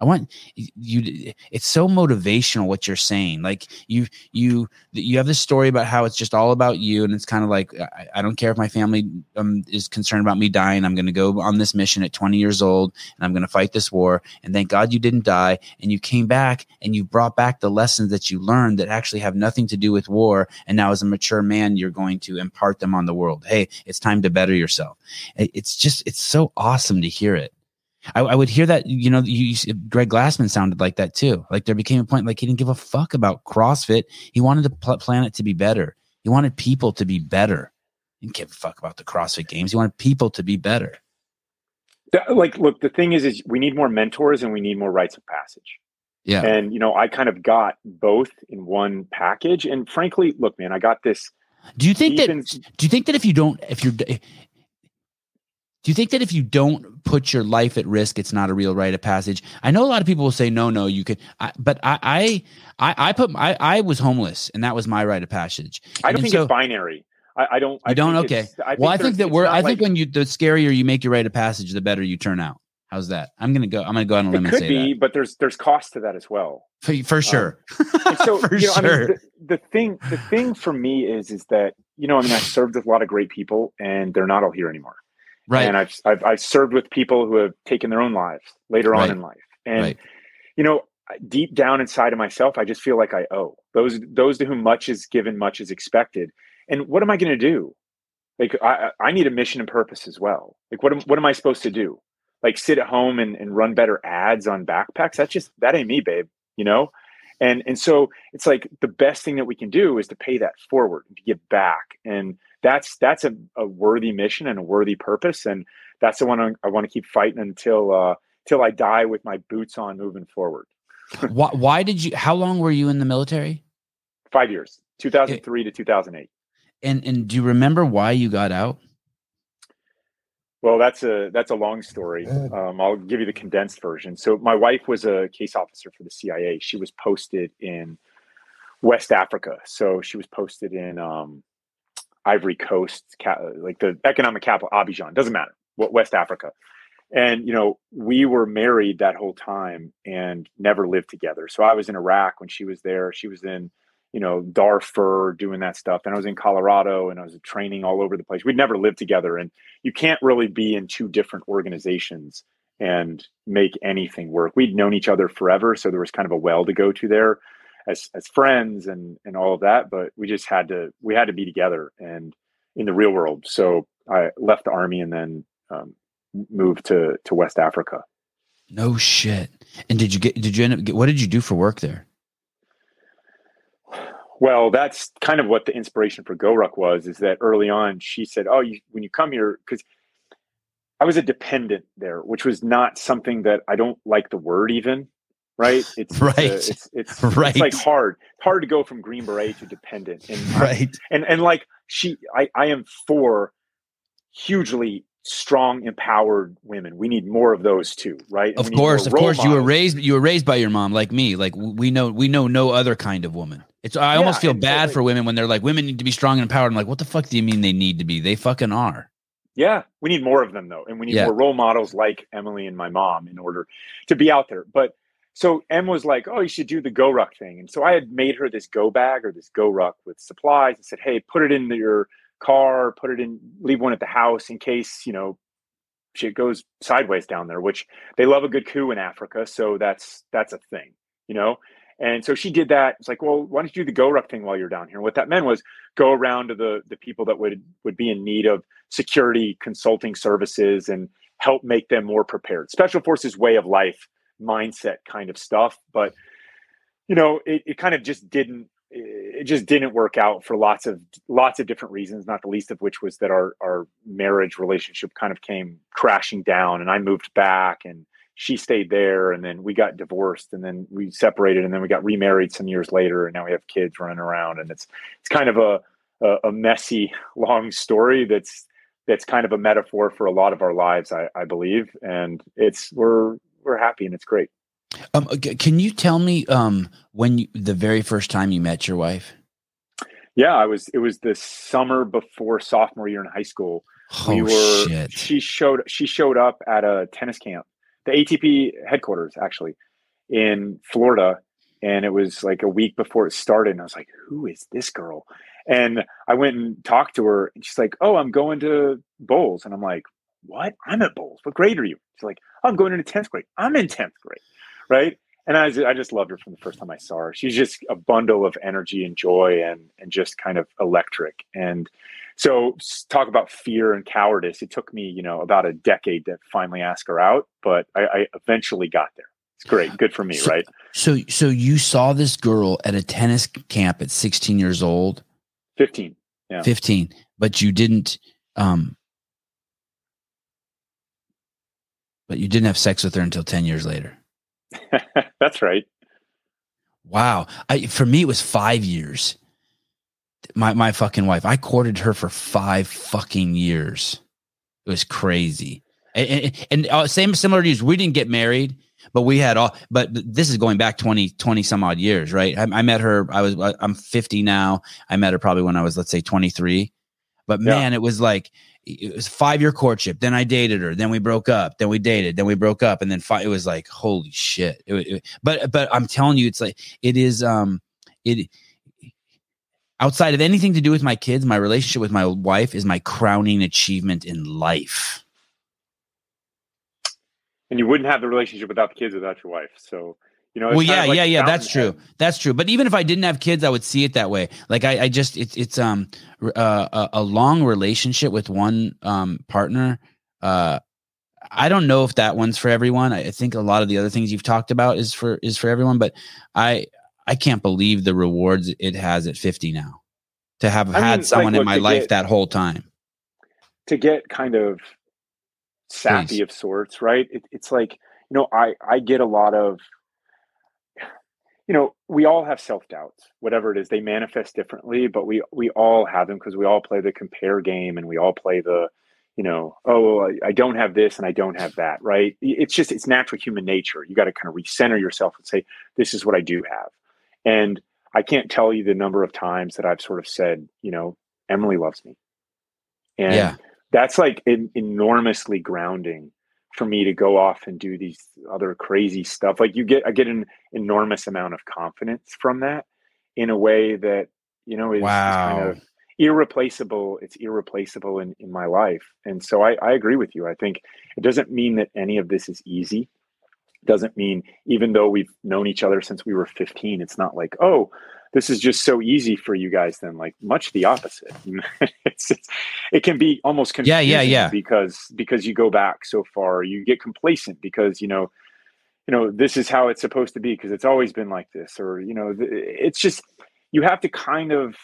I want you it's so motivational what you're saying like you you you have this story about how it's just all about you and it's kind of like I, I don't care if my family um, is concerned about me dying i'm going to go on this mission at 20 years old and i'm going to fight this war and thank god you didn't die and you came back and you brought back the lessons that you learned that actually have nothing to do with war and now as a mature man you're going to impart them on the world. Hey it's time to better yourself. It's just it's so awesome to hear it I, I would hear that, you know, you, Greg Glassman sounded like that too. Like there became a point like he didn't give a fuck about CrossFit. He wanted the pl- planet to be better. He wanted people to be better. He didn't give a fuck about the CrossFit games. He wanted people to be better. Like, look, the thing is, is we need more mentors and we need more rites of passage. Yeah. And, you know, I kind of got both in one package. And frankly, look, man, I got this. Do you think that, do you think that if you don't, if you're, do you think that if you don't put your life at risk, it's not a real rite of passage? I know a lot of people will say, no, no, you could, I, but I, I, I, put, I, I was homeless and that was my rite of passage. I don't and think so, it's binary. I, I don't. I don't. Okay. I well, I think that we're. I think like, when you the scarier you make your rite of passage, the better you turn out. How's that? I'm gonna go. I'm gonna go on a limb it could say be, that. but there's there's cost to that as well. For, for sure. Um, so for you know, sure. I mean, the, the thing the thing for me is is that you know, I mean, I served with a lot of great people, and they're not all here anymore. Right. And I've, I've I've served with people who have taken their own lives later Right. on in life, and Right. you know, deep down inside of myself, I just feel like I owe those those to whom much is given, much is expected. And what am I going to do? Like, I I need a mission and purpose as well. Like, what am what am I supposed to do? Like, sit at home and, and run better ads on backpacks? That's just that ain't me, babe. You know. And and so it's like the best thing that we can do is to pay that forward and to give back. And that's that's a, a worthy mission and a worthy purpose. And that's the one I, I want to keep fighting until uh till I die with my boots on moving forward. why, why did you? How long were you in the military? Five years, 2003 to 2008. And and do you remember why you got out? Well, that's a that's a long story. Um, I'll give you the condensed version. So my wife was a case officer for the CIA. She was posted in West Africa. So she was posted in um, Ivory Coast, like the economic capital, Abidjan. Doesn't matter. West Africa. And you know, we were married that whole time and never lived together. So I was in Iraq when she was there. She was in you know, Darfur doing that stuff. And I was in Colorado and I was training all over the place. We'd never lived together. And you can't really be in two different organizations and make anything work. We'd known each other forever. So there was kind of a well to go to there as, as friends and, and all of that. But we just had to, we had to be together and in the real world. So I left the army and then um, moved to, to West Africa. No shit. And did you get? Did you end up? Get, what did you do for work there? Well, that's kind of what the inspiration for GoRuck was. Is that early on she said, "Oh, you, when you come here, because I was a dependent there, which was not something that I don't like the word even. Right? It's uh, Right. It's, it's, it's, Right. it's like hard, hard to go from Green Beret to dependent, and Right. and and like she, I I am for hugely strong, empowered women. We need more of those too, right? And Of course, of course. You were raised. You were raised by your mom, like me. Like we know. We know no other kind of woman. It's. I Yeah, almost feel so, bad like- for women when they're like, women need to be strong and empowered. I'm like, what the fuck do you mean they need to be? They fucking are. Yeah, we need more of them though, and we need Yeah. more role models like Emily and my mom in order to be out there. But so Em was like, "Oh, you should do the Go Ruck thing," and so I had made her this Go bag or this Go Ruck with supplies and said, "Hey, put it in your car, put it in, leave one at the house in case you know shit goes sideways down there." Which they love a good coup in Africa, so that's that's a thing, you know. And so she did that. It's like, well, why don't you do the Go Ruck thing while you're down here? And what that meant was go around to the the people that would would be in need of security consulting services and help make them more prepared. Special forces way of life mindset kind of stuff. But you know, it, it kind of just didn't it just didn't work out for lots of lots of different reasons, not the least of which was that our our marriage relationship kind of came crashing down and I moved back and she stayed there and then we got divorced and then we separated and then we got remarried some years later and now we have kids running around and it's it's kind of a a, a messy long story that's that's kind of a metaphor for a lot of our lives I, I believe and it's we're we're happy and it's great Um, can you tell me um when you, the very first time you met your wife? yeah i was it was the summer before sophomore year in high school Oh we were shit! she showed she showed up at a tennis camp the atp headquarters actually in florida and it was like a week before it started and i was like who is this girl and i went and talked to her and she's like oh i'm going to Bolles and i'm like what i'm at Bolles what grade are you she's like i'm going into 10th grade i'm in 10th grade right and I, I just loved her from the first time I saw her. She's just a bundle of energy and joy and and just kind of electric. And so talk about fear and cowardice. It took me, you know, about a decade to finally ask her out, but I, I eventually got there. It's great. Good for me, so, right? So so you saw this girl at a tennis camp at 16 years old? 15. Yeah. 15. But you didn't um but you didn't have sex with her until 10 years later. That's right. Wow. I for me it was 5 years. My my fucking wife. I courted her for 5 fucking years. It was crazy. And, and, and uh, same similarities. We didn't get married, but we had all but this is going back 20 20 some odd years, right? I, I met her I was I'm 50 now. I met her probably when I was let's say 23. But Yeah. man, it was like it was five year courtship. Then I dated her. Then we broke up. Then we dated. Then we broke up. And then fi- it was like, holy shit. It, it- but but I'm telling you, it's like it is. Um, it outside of anything to do with my kids, my relationship with my wife is my crowning achievement in life. And you wouldn't have the relationship without the kids without your wife. So, you know, well, yeah, like yeah, yeah. That's true. That's true. But even if I didn't have kids, I would see it that way. Like I, I just it's it's um uh, a, a long relationship with one um partner. Uh, I don't know if that one's for everyone. I I think a lot of the other things you've talked about is for is for everyone. But I I can't believe the rewards it has at fifty now to have I had mean, someone like, in look, my life get- that whole time. to get kind of sappy Please. of sorts, right? It, it's like you know, I I get a lot of, you know, we all have self doubts, whatever it is. They manifest differently, but we we all have them because we all play the compare game and we all play the, you know, oh, I, don't have this and I don't have that, right? It's just it's natural human nature. You got to kind of recenter yourself and say, this is what I do have, and I can't tell you the number of times that I've sort of said, you know, Emily loves me, and Yeah. that's like en- enormously grounding for me to go off and do these other crazy stuff. Like you get i get an enormous amount of confidence from that in a way that you know is, is kind of irreplaceable it's irreplaceable in, in my life. And so I, I agree with you. I think it doesn't mean that any of this is easy doesn't mean even though we've known each other since we were 15 it's not like oh this is just so easy for you guys then like much the opposite it's, it's it can be almost Yeah, confusing yeah, yeah. because because you go back so far you get complacent because you know you know this is how it's supposed to be because it's always been like this or you know it's just you have to kind of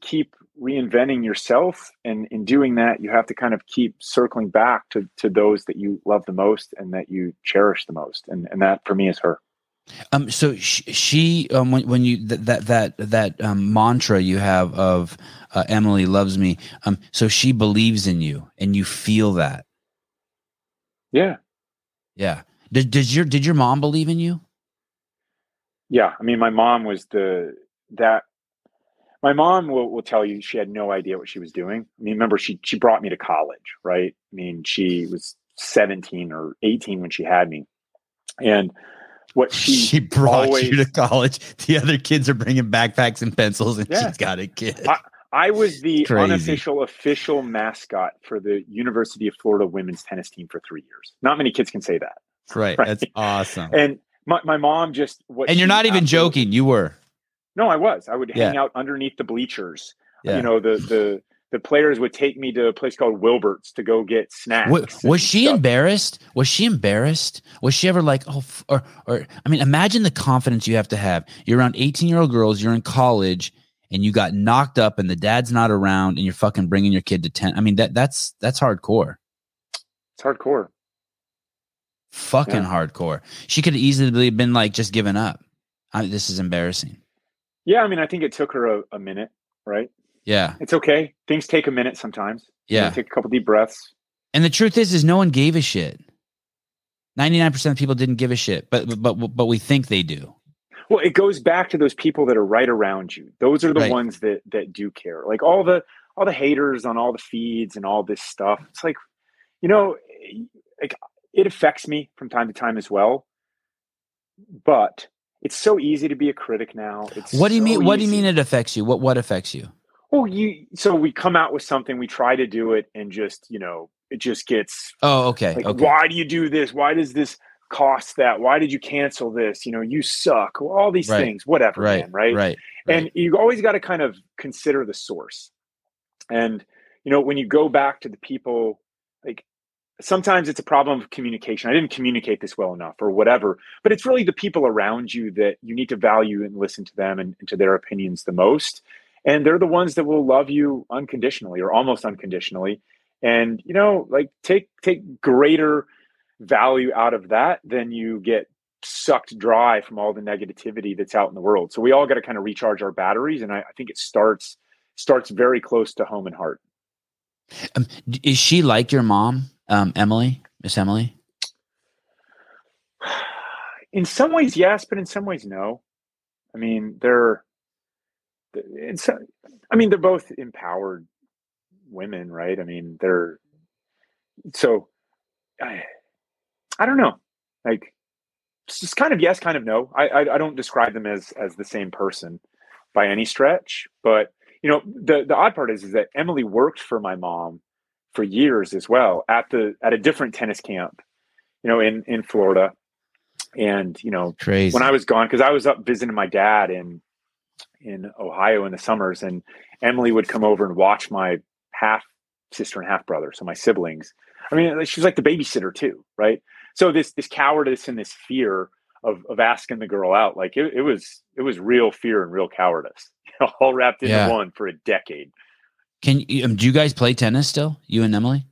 keep reinventing yourself and in doing that you have to kind of keep circling back to to those that you love the most and that you cherish the most and and that for me is her Um. So sh- she, um, when when you th- that that that um, mantra you have of uh, Emily loves me. Um. So she believes in you, and you feel that. yeah Yeah. Did does your did your mom believe in you? yeah i mean my mom was the that my mom will, will tell you she had no idea what she was doing i mean remember she she brought me to college right i mean she was 17 or 18 when she had me and what she, brought always- you to college. The other kids are bringing backpacks and pencils, and Yeah. she's got a kid. I was the Crazy. unofficial official mascot for the University of Florida women's tennis team for three years. Not many kids can say that. right. right. That's awesome. And my, my mom just what And you're not even joking. You were. No, I was. I would hang out underneath the bleachers. Yeah. You know, the the the players would take me to a place called Wilbert's to go get snacks. Wa- was she stuff. embarrassed? Was she embarrassed? Was she ever like, oh, f- or, or, I mean, imagine the confidence you have to have. You're around 18 year old girls, you're in college, and you got knocked up, and the dad's not around, and you're fucking bringing your kid to 10. I mean, that that's that's hardcore. It's hardcore. Fucking Yeah. hardcore. She could have easily been like, just giving up. I, this is embarrassing. Yeah, I mean, I think it took her a, a minute, right? Yeah. It's okay. Things take a minute sometimes. Yeah. take a couple deep breaths. And the truth is, is no one gave a shit. 99% of people didn't give a shit, but, but, but we think they do. Well, it goes back to those people that are right around you. Those are the Right. ones that that do care. Like all the all the haters on all the feeds and all this stuff. It's like, you know, like it affects me from time to time as well. But it's so easy to be a critic now. It's What do you so mean? What do you mean it affects you? What, what affects you? Well, you so we come out with something, we try to do it, and just you know, it just gets Oh, okay. like, okay. why do you do this? Why does this cost that? Why did you cancel this? You know, you suck. All these Right. things, whatever, right, man, right? right, And you always got to kind of consider the source. And you know, when you go back to the people, sometimes it's a problem of communication. I didn't communicate this well enough, or whatever. But it's really the people around you that you need to value and listen to them and, and to their opinions the most. And they're the ones that will love you unconditionally or almost unconditionally. And you know, like take take greater value out of that than you get sucked dry from all the negativity that's out in the world. So we all got to kind of recharge our batteries, and I, I think it starts starts very close to home and heart. Um, is she like your mom, um, Emily, Miss Emily? In some ways, yes, but in some ways, no. I mean, they're it's. I mean, they're both empowered women, right? I mean, they're so. I, I don't know. Like, it's just kind of yes, kind of no. I, I I don't describe them as as the same person by any stretch, but you know, the the odd part is is that Emily worked for my mom for years as well at the at a different tennis camp, you know, in in Florida, and you know, Crazy. when I was gone because I was up visiting my dad in in Ohio in the summers, and Emily would come over and watch my half sister and half brother, so my siblings. I mean, she was like the babysitter too, right? So this this cowardice and this fear of of asking the girl out, like it, it was it was real fear and real cowardice, all wrapped into Yeah. one for a decade. Can you, um, do you guys play tennis still? You and Emily?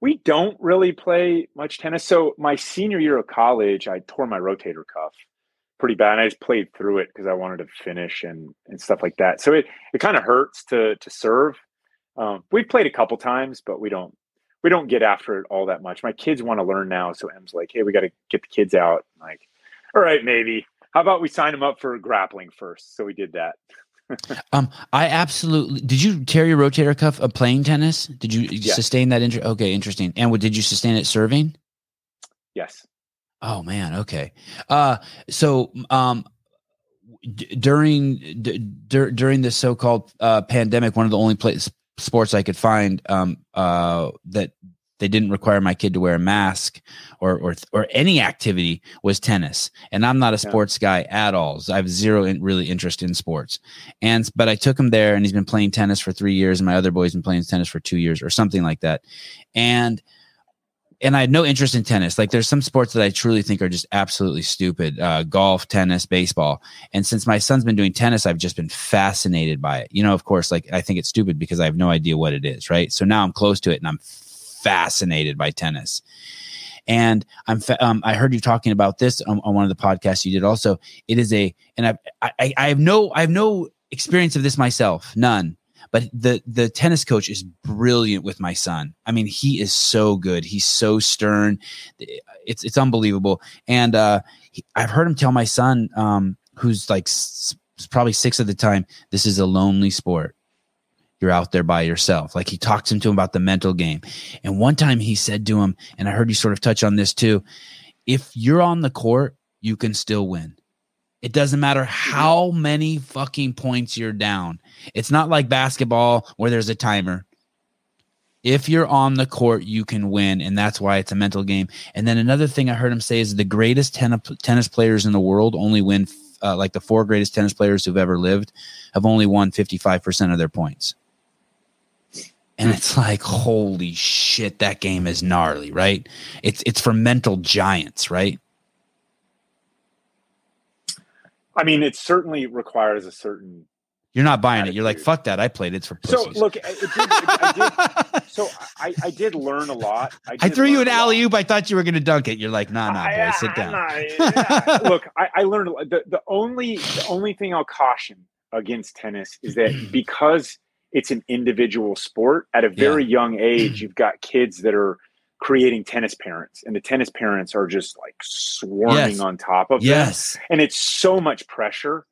We don't really play much tennis. So my senior year of college, I tore my rotator cuff pretty bad. And I just played through it because I wanted to finish and and stuff like that. So it it kind of hurts to to serve. Um, we've played a couple times, but we don't we don't get after it all that much. My kids want to learn now, so Em's like, "Hey, we got to get the kids out." I'm like, all right, maybe. How about we sign them up for grappling first? So we did that. Um, I absolutely. Did you tear your rotator cuff of playing tennis? Did you Yes. sustain that injury? Okay, interesting. And what did you sustain it serving? Yes. Oh man, okay. Uh, so um, d- during d- dur- during this so-called uh, pandemic, one of the only place sports I could find um, uh, that they didn't require my kid to wear a mask or or or any activity was tennis. And I'm not a sports guy at all. So I have zero in, really interest in sports. And but I took him there, and he's been playing tennis for three years, and my other boy's been playing tennis for two years or something like that. And and I had no interest in tennis. Like there's some sports that I truly think are just absolutely stupid. Uh, golf, tennis, baseball. And since my son's been doing tennis, I've just been fascinated by it. You know, of course, like I think it's stupid because I have no idea what it is, right? So now I'm close to it and I'm fascinated by tennis. And I'm, fa- um, I heard you talking about this on, on one of the podcasts you did. Also, it is a, and I, I, I have no, I have no experience of this myself, none but the the tennis coach is brilliant with my son. I mean, he is so good. He's so stern. It's it's unbelievable. And uh, he, I've heard him tell my son, um, who's like s- probably six at the time, this is a lonely sport. You're out there by yourself. Like he talks him to him about the mental game. And one time he said to him, and I heard you sort of touch on this too. If you're on the court, you can still win. It doesn't matter how many fucking points you're down. It's not like basketball where there's a timer. If you're on the court, you can win, and that's why it's a mental game. And then another thing I heard him say is the greatest ten- tennis players in the world only win, uh, like the four greatest tennis players who've ever lived, have only won 55% of their points. And it's like, holy shit, that game is gnarly, right? It's it's for mental giants, right? I mean, it certainly requires a certain. You're not buying it. You're like, fuck that. I played it. It's for So look, it did, it, I did, so I, I did learn a lot. I, I threw you an alley oop. I thought you were going to dunk it. You're like, nah, nah, boy, I- sit down. not- yeah. Look, I, I learned a lot. the the only the only thing I'll caution against tennis is that because it's an individual sport at a very young age, you've got kids that are creating tennis parents, and the tennis parents are just like swarming Yes. on top of them, yes. and it's so much pressure.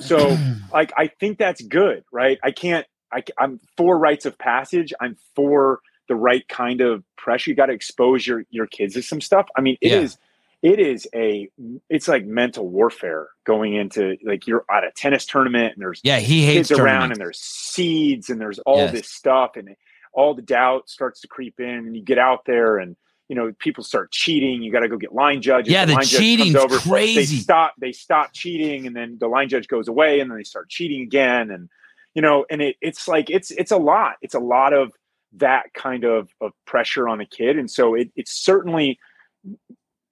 So like I think that's good, right? I can't. I, I'm for rites of passage. I'm for the right kind of pressure. You got to expose your your kids to some stuff. I mean, it is Yeah. It is a it's like mental warfare going into like you're at a tennis tournament and there's yeah, he hates kids around and there's seeds and there's all Yes. this stuff and all the doubt starts to creep in and you get out there and you know people start cheating. You got to go get line judges. Yeah the, the cheating's over, crazy. they stop they stop cheating and then the line judge goes away and then they start cheating again and you know and it, it's like it's it's a lot. It's a lot of that kind of, of pressure on a kid. And so it, it certainly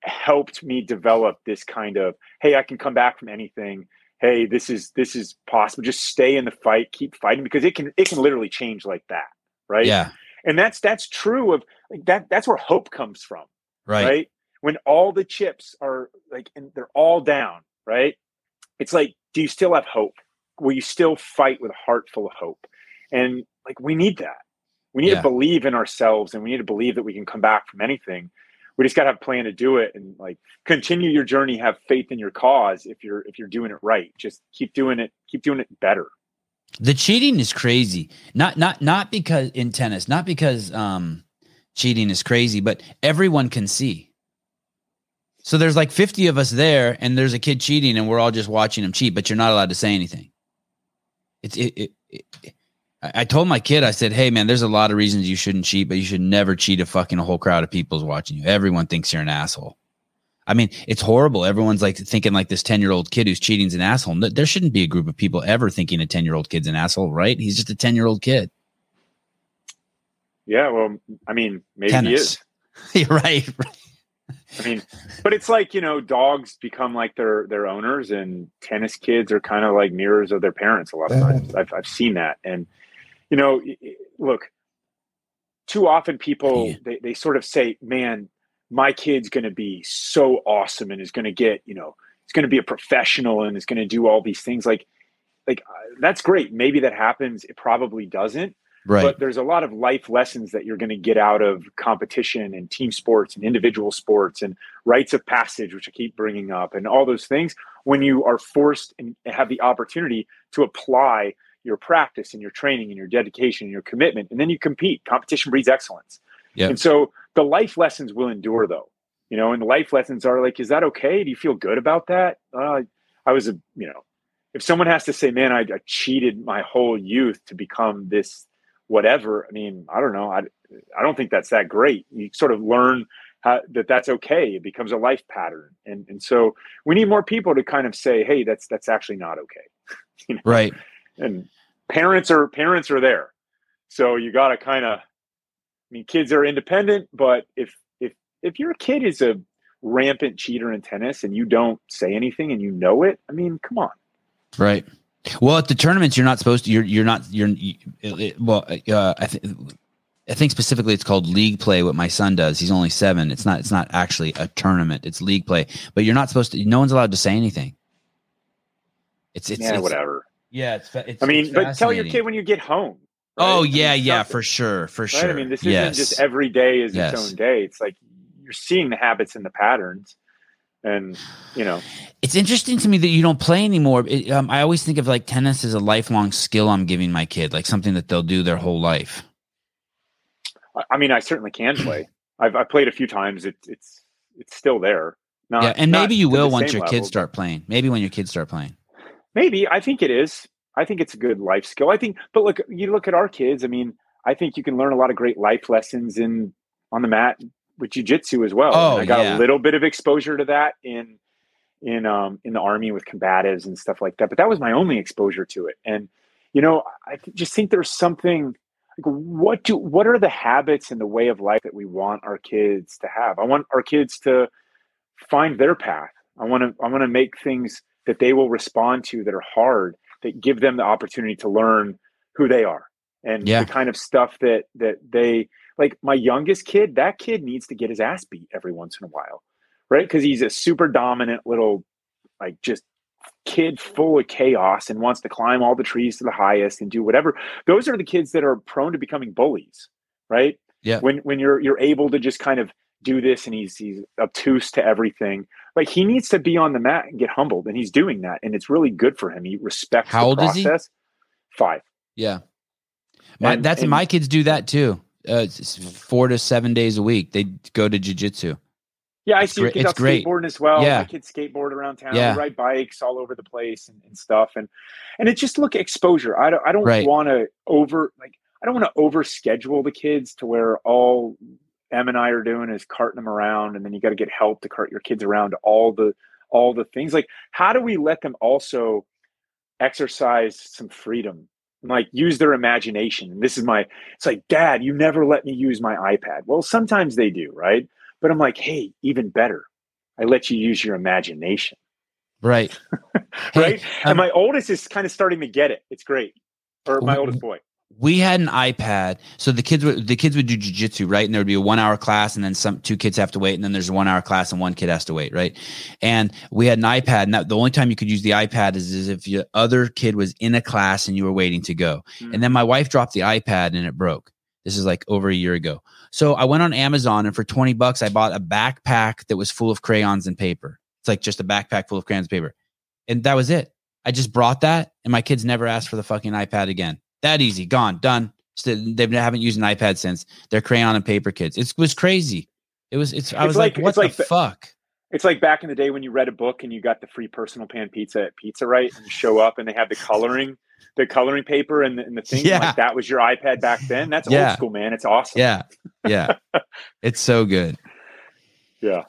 helped me develop this kind of hey i can come back from anything. Hey this is this is possible. Just stay in the fight. Keep fighting because it can it can literally change like that right? Yeah. And that's that's true of like that that's where hope comes from right, right? when all the chips are like and they're all down right? It's like do you still have hope? Will you still fight with a heart full of hope? And like we need that. We need Yeah. to believe in ourselves and we need to believe that we can come back from anything we just got to have a plan to do it and like continue your journey have faith in your cause if you're if you're doing it right. Just keep doing it keep doing it better. The cheating is crazy. Not not not because in tennis not because um cheating is crazy but everyone can see. So there's like 50 of us there and there's a kid cheating and we're all just watching him cheat but you're not allowed to say anything. It's it, it, it, I I told my kid, I said, "Hey, man, there's a lot of reasons you shouldn't cheat, but you should never cheat a fucking a whole crowd of people's watching you. Everyone thinks you're an asshole. I mean, it's horrible. Everyone's like thinking like this 10 year old kid who's cheating's an asshole. There shouldn't be a group of people ever thinking a 10 year old kid's an asshole, right? He's just a 10 year old kid. yeah well i mean maybe he is You're right. I mean, but it's like you know, dogs become like their their owners, and tennis kids are kind of like mirrors of their parents. A lot of times, I've I've seen that, and you know, look, too often people Yeah. they they sort of say, "Man, my kid's going to be so awesome, and is going to get you know, it's going to be a professional, and is going to do all these things." Like, like uh, that's great. Maybe that happens. It probably doesn't Right. but there's a lot of life lessons that you're going to get out of competition and team sports and individual sports and rites of passage which i keep bringing up and all those things when you are forced and have the opportunity to apply your practice and your training and your dedication and your commitment and then you compete competition breeds excellence Yep. and so the life lessons will endure though you know and the life lessons are like is that okay do you feel good about that uh, i was a you know if someone has to say man I, I cheated my whole youth to become this whatever. I mean, I don't know. I, I don't think that's that great. You sort of learn how, that that's okay. It becomes a life pattern, and and so we need more people to kind of say, hey, that's that's actually not okay. You know? right. And parents are parents are there, so you got to kind of. I mean, kids are independent, but if if if your kid is a rampant cheater in tennis and you don't say anything and you know it, I mean, come on. Right. Well, at the tournaments, you're not supposed to. You're you're not. You're you, it, well. Uh, I think. I think specifically it's called league play. What my son does, he's only seven. It's not. It's not actually a tournament. It's league play. But you're not supposed to. No one's allowed to say anything. It's it's, yeah, it's whatever. Yeah, it's. it's I mean, it's but tell your kid when you get home. right? Oh yeah, yeah, for sure, for Right? sure. I mean, this isn't just every day is Yes. its own day. It's like you're seeing the habits and the patterns, and you know, It's interesting to me that you don't play anymore. It, um, I always think of like tennis as a lifelong skill I'm giving my kid, like something that they'll do their whole life. I, I mean, I certainly can play. I've I played a few times. It's it's it's still there. Not, yeah, and maybe you will once your level, kids start playing. Maybe when your kids start playing. Maybe I think it is. I think it's a good life skill. I think, but look, you look at our kids. I mean, I think you can learn a lot of great life lessons in on the mat with jujitsu as well. Oh, I got yeah. a little bit of exposure to that in in um in the army with combatives and stuff like that. But that was my only exposure to it. And you know, I just think there's something like what do what are the habits and the way of life that we want our kids to have? I want our kids to find their path. I want to I want to make things that they will respond to that are hard that give them the opportunity to learn who they are and Yeah. the kind of stuff that that they like my youngest kid that kid needs to get his ass beat every once in a while right because he's a super dominant little like just kid full of chaos and wants to climb all the trees to the highest and do whatever those are the kids that are prone to becoming bullies right Yeah. when when you're you're able to just kind of do this and he's he's obtuse to everything like he needs to be on the mat and get humbled and he's doing that and it's really good for him he respects How the old is he? process five Yeah. My, And- that's and- my kids do that too. Uh, four to seven days a week. They go to jujitsu. Yeah, I It's see great- kids it's great. skateboarding as well. Yeah. My kids skateboard around town, Yeah. ride bikes all over the place and, and stuff. And and it's just look exposure. I don't I don't Right. want to over like I don't want to over schedule the kids to where all Em and I are doing is carting them around, and then you got to get help to cart your kids around to all the all the things. Like, how do we let them also exercise some freedom, and like use their imagination? And this is my. It's like, Dad, you never let me use my iPad. Well, sometimes they do, right? But I'm like, hey, even better, I let you use your imagination. Right. right. Hey, and um, my oldest is kind of starting to get it. It's great. Or my oldest boy. We had an iPad, so the kids would the kids would do jujitsu, right? And there would be a one hour class, and then some two kids have to wait, and then there's a one hour class, and one kid has to wait, right? And we had an iPad, and that, the only time you could use the iPad is, is if your other kid was in a class and you were waiting to go. Mm. And then my wife dropped the iPad and it broke. This is like over a year ago. So I went on Amazon and for 20 bucks, I bought a backpack that was full of crayons and paper. It's like just a backpack full of crayons and paper. And that was it. I just brought that and my kids never asked for the fucking iPad again. That easy, gone, done. So they haven't used an iPad since. They're crayon and paper kids. It was crazy. It was, it's, I It's was like, like- what like the the- fuck? It's like back in the day when you read a book and you got the free personal pan pizza at Pizza Right and you show up and they have the coloring, the coloring paper and the, and the thing. Yeah. Like that was your iPad back then. That's Yeah. old school, man. It's awesome. Yeah. Yeah. it's so good. Yeah.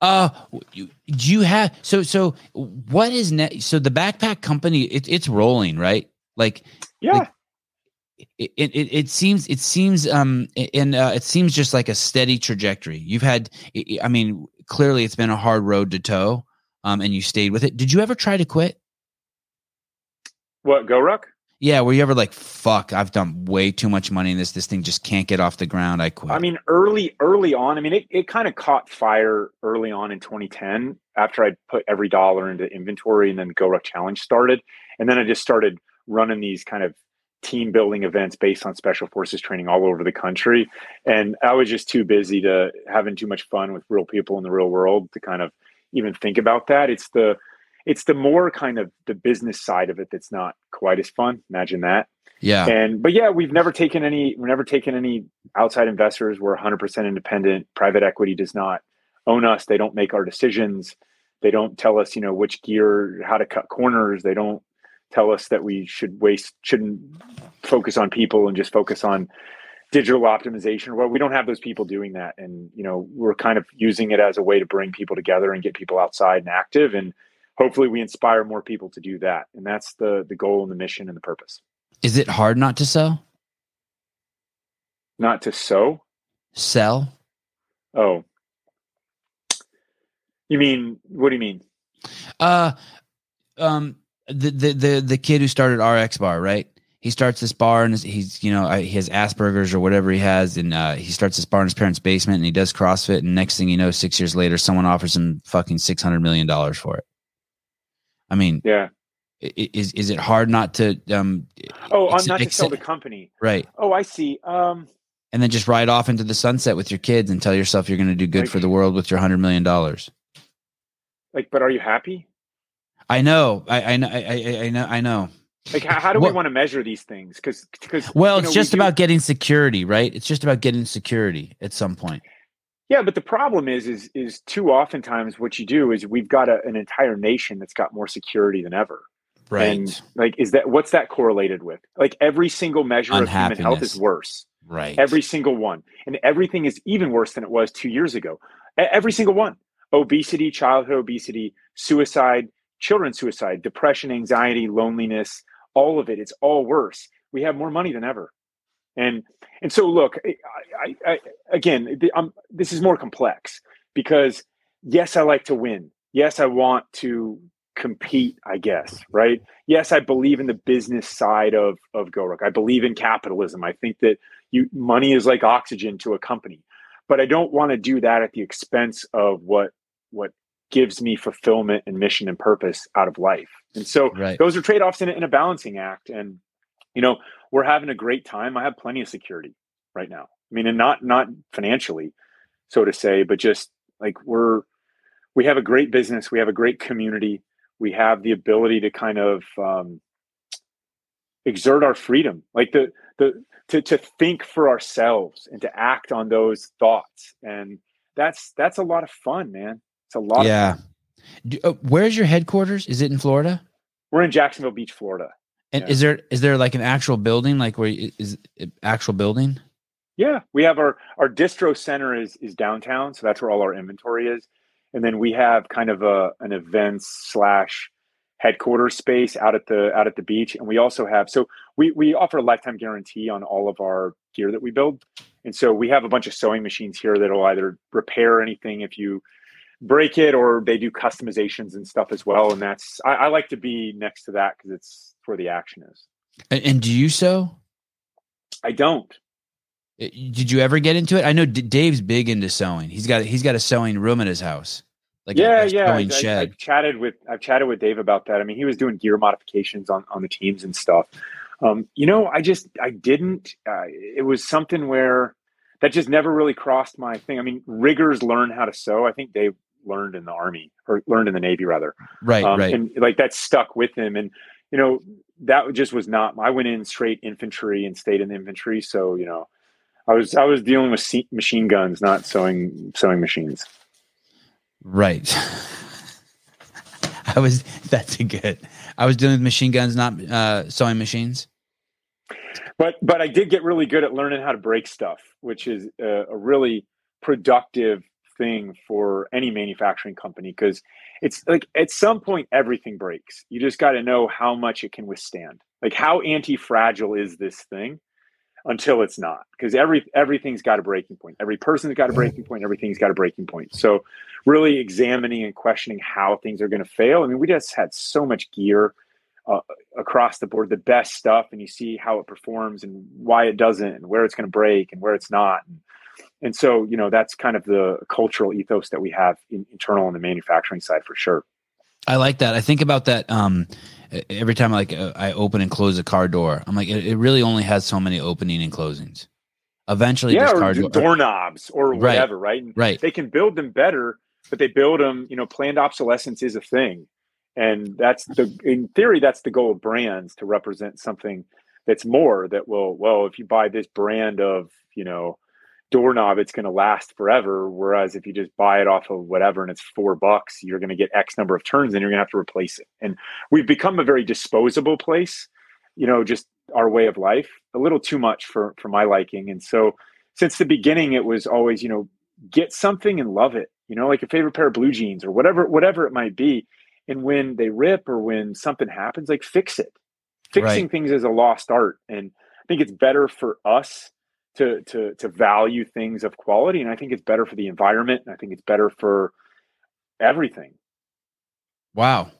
Uh, you- do you have so so? What is net? So the backpack company, it, it's rolling, right? Like Yeah. it, it, it it seems it seems um and uh, it seems just like a steady trajectory. You've had, I I mean, clearly it's been a hard road to toe, um, and you stayed with it. Did you ever try to quit? what, Go Ruck? Yeah, were you ever like, fuck, I've done way too much money in this. This thing just can't get off the ground. I quit. I mean, early, early on, I mean, it, it kind of caught fire early on in 2010 after I'd put every dollar into inventory and then Go Ruck Challenge started. And then I just started running these kind of team building events based on special forces training all over the country. And I was just too busy to having too much fun with real people in the real world to kind of even think about that. It's the, it's the more kind of the business side of it that's not quite as fun. Imagine that. Yeah, and but yeah we've never taken any we've never taken any outside investors. We're 100% independent. Private equity does not own us. They don't make our decisions. They don't tell us you know which gear how to cut corners. They don't tell us that we should waste shouldn't focus on people and just focus on digital optimization well we don't have those people doing that and you know we're kind of using it as a way to bring people together and get people outside and active and hopefully we inspire more people to do that and that's the the goal and the mission and the purpose is it hard not to sell? not to sow Sell? Oh. You mean what do you mean? Uh, um, the the the the kid who started RX Bar, right? He starts this bar and he's you know he has Asperger's or whatever he has, and uh, he starts this bar in his parents' basement and he does CrossFit, and next thing you know, six years later, someone offers him fucking six hundred million dollars for it. I mean, Yeah. is is it hard not to um Oh, Ex- not to sell the company. right Oh, I see. Um and then just ride off into the sunset with your kids and tell yourself you're going to do good Like- for the world with your hundred million dollars? like but are you happy? I know, I I know, I, I, I know, I know. Like how, how do What- we want to measure these things? Cuz cuz Well, it's know, we just do- about getting security, right? It's just about getting security at some point. Yeah, but the problem is is is too oftentimes what you do is we've got a, an entire nation that's got more security than ever. Right. And like is that what's that correlated with? Like every single measure of human health is worse. right. Every single one. And everything is even worse than it was 2 years ago. Every single one. Obesity, childhood obesity, suicide, children's suicide, depression, anxiety, loneliness, all of it. It's all worse. We have more money than ever. And and so look, I, I, I again, the, um, this is more complex because yes, I like to win. Yes, I want to compete. I guess right. Yes, I believe in the business side of of GoRuck. I believe in capitalism. I think that you money is like oxygen to a company, but I don't want to do that at the expense of what what gives me fulfillment and mission and purpose out of life. And so Right. those are trade-offs in, a- in a balancing act. And you know we're having a great time. I have plenty of security right now. I mean and not not financially so to say but just like we're we have a great business. We have a great community. We have the ability to kind of um, exert our freedom. Like the the to, to think for ourselves and to act on those thoughts. And that's that's a lot of fun man it's a lot Yeah. Do, uh, where's your headquarters? Is it in Florida? we're in jacksonville beach florida And Yeah. is there is there like an actual building? Like where is actual building? Yeah, we have our our distro center is is downtown, so that's where all our inventory is, and then we have kind of a an events slash headquarters space out at the out at the beach, and we also have so we we offer a lifetime guarantee on all of our gear that we build, and so we have a bunch of sewing machines here that'll either repair anything if you break it or they do customizations and stuff as well, and that's I, I like to be next to that because it's where the action is. And, and do you sew? I don't. Did you ever get into it? I know D- Dave's big into sewing. He's got he's got a sewing room at his house. Like yeah, a yeah. sewing I, I, shed. I've chatted with I've chatted with Dave about that. I mean, he was doing gear modifications on on the teams and stuff. Um, you know, I just I didn't. Uh, it was something where that just never really crossed my thing. I mean, riggers learn how to sew. I think Dave learned in the army or learned in the navy rather. right, Um, right. And like that stuck with him. And you know, that just was not. I went in straight infantry and stayed in the infantry. So you know, I was I was dealing with machine guns, not sewing sewing machines. Right. I was that's a good. I was dealing with machine guns, not uh, sewing machines. but but I did get really good at learning how to break stuff, which is a, a really productive thing for any manufacturing company because it's like at some point everything breaks. You just got to know how much it can withstand. Like how anti-fragile is this thing until it's not because every everything's got a breaking point. Every person's got a breaking point, everything's got a breaking point. So really examining and questioning how things are going to fail. I mean, we just had so much gear uh, across the board, the best stuff, and you see how it performs and why it doesn't, and where it's going to break and where it's not. And, and so, you know, that's kind of the cultural ethos that we have in, internal on the manufacturing side for sure. I like that. I think about that um, every time like uh, I open and close a car door. I'm like, it, it really only has so many opening and closings. Eventually, yeah, this or door, doorknobs or Right. whatever, right? And right? they can build them better, but they build them, you know, planned obsolescence is a thing. And that's the, in theory, that's the goal of brands to represent something that's more that will, well, if you buy this brand of, you know, doorknob, it's going to last forever. Whereas if you just buy it off of whatever and it's four bucks, you're going to get X number of turns and you're going to have to replace it. And we've become a very disposable place, you know, just our way of life, a little too much for, for my liking. And so since the beginning, it was always, you know, get something and love it, you know, like a favorite pair of blue jeans or whatever, whatever it might be. And when they rip or when something happens, like fix it. Fixing Right. things is a lost art. And I think it's better for us to to to value things of quality. And I think it's better for the environment. And I think it's better for everything. Wow.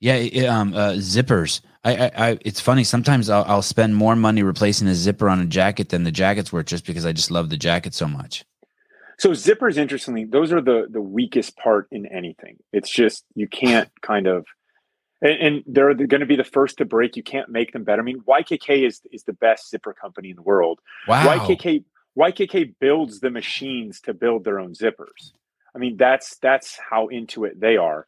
Yeah, it- um, uh, zippers. I, I, I, it's funny. Sometimes I'll, I'll spend more money replacing a zipper on a jacket than the jacket's worth, just because I just love the jacket so much. So zippers, interestingly, those are the the weakest part in anything. It's just you can't kind of, and, and they're going to be the first to break. You can't make them better. I mean, YKK is is the best zipper company in the world. Wow. YKK YKK builds the machines to build their own zippers. I mean, that's that's how into it they are.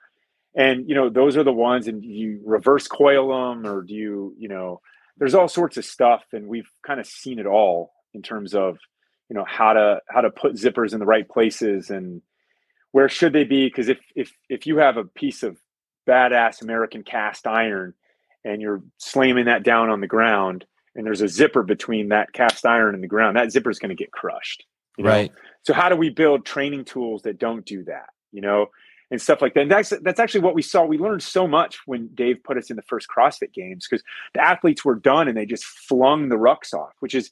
And you know, those are the ones. And you reverse coil them, or do you, you know, there's all sorts of stuff, and we've kind of seen it all in terms of, you know, how to how to put zippers in the right places and where should they be? Because if if if you have a piece of badass American cast iron and you're slamming that down on the ground, and there's a zipper between that cast iron and the ground, that zipper is going to get crushed. you know? Right. So how do we build training tools that don't do that? You know, and stuff like that. And that's that's actually what we saw. We learned so much when Dave put us in the first CrossFit games because the athletes were done and they just flung the rucks off, which is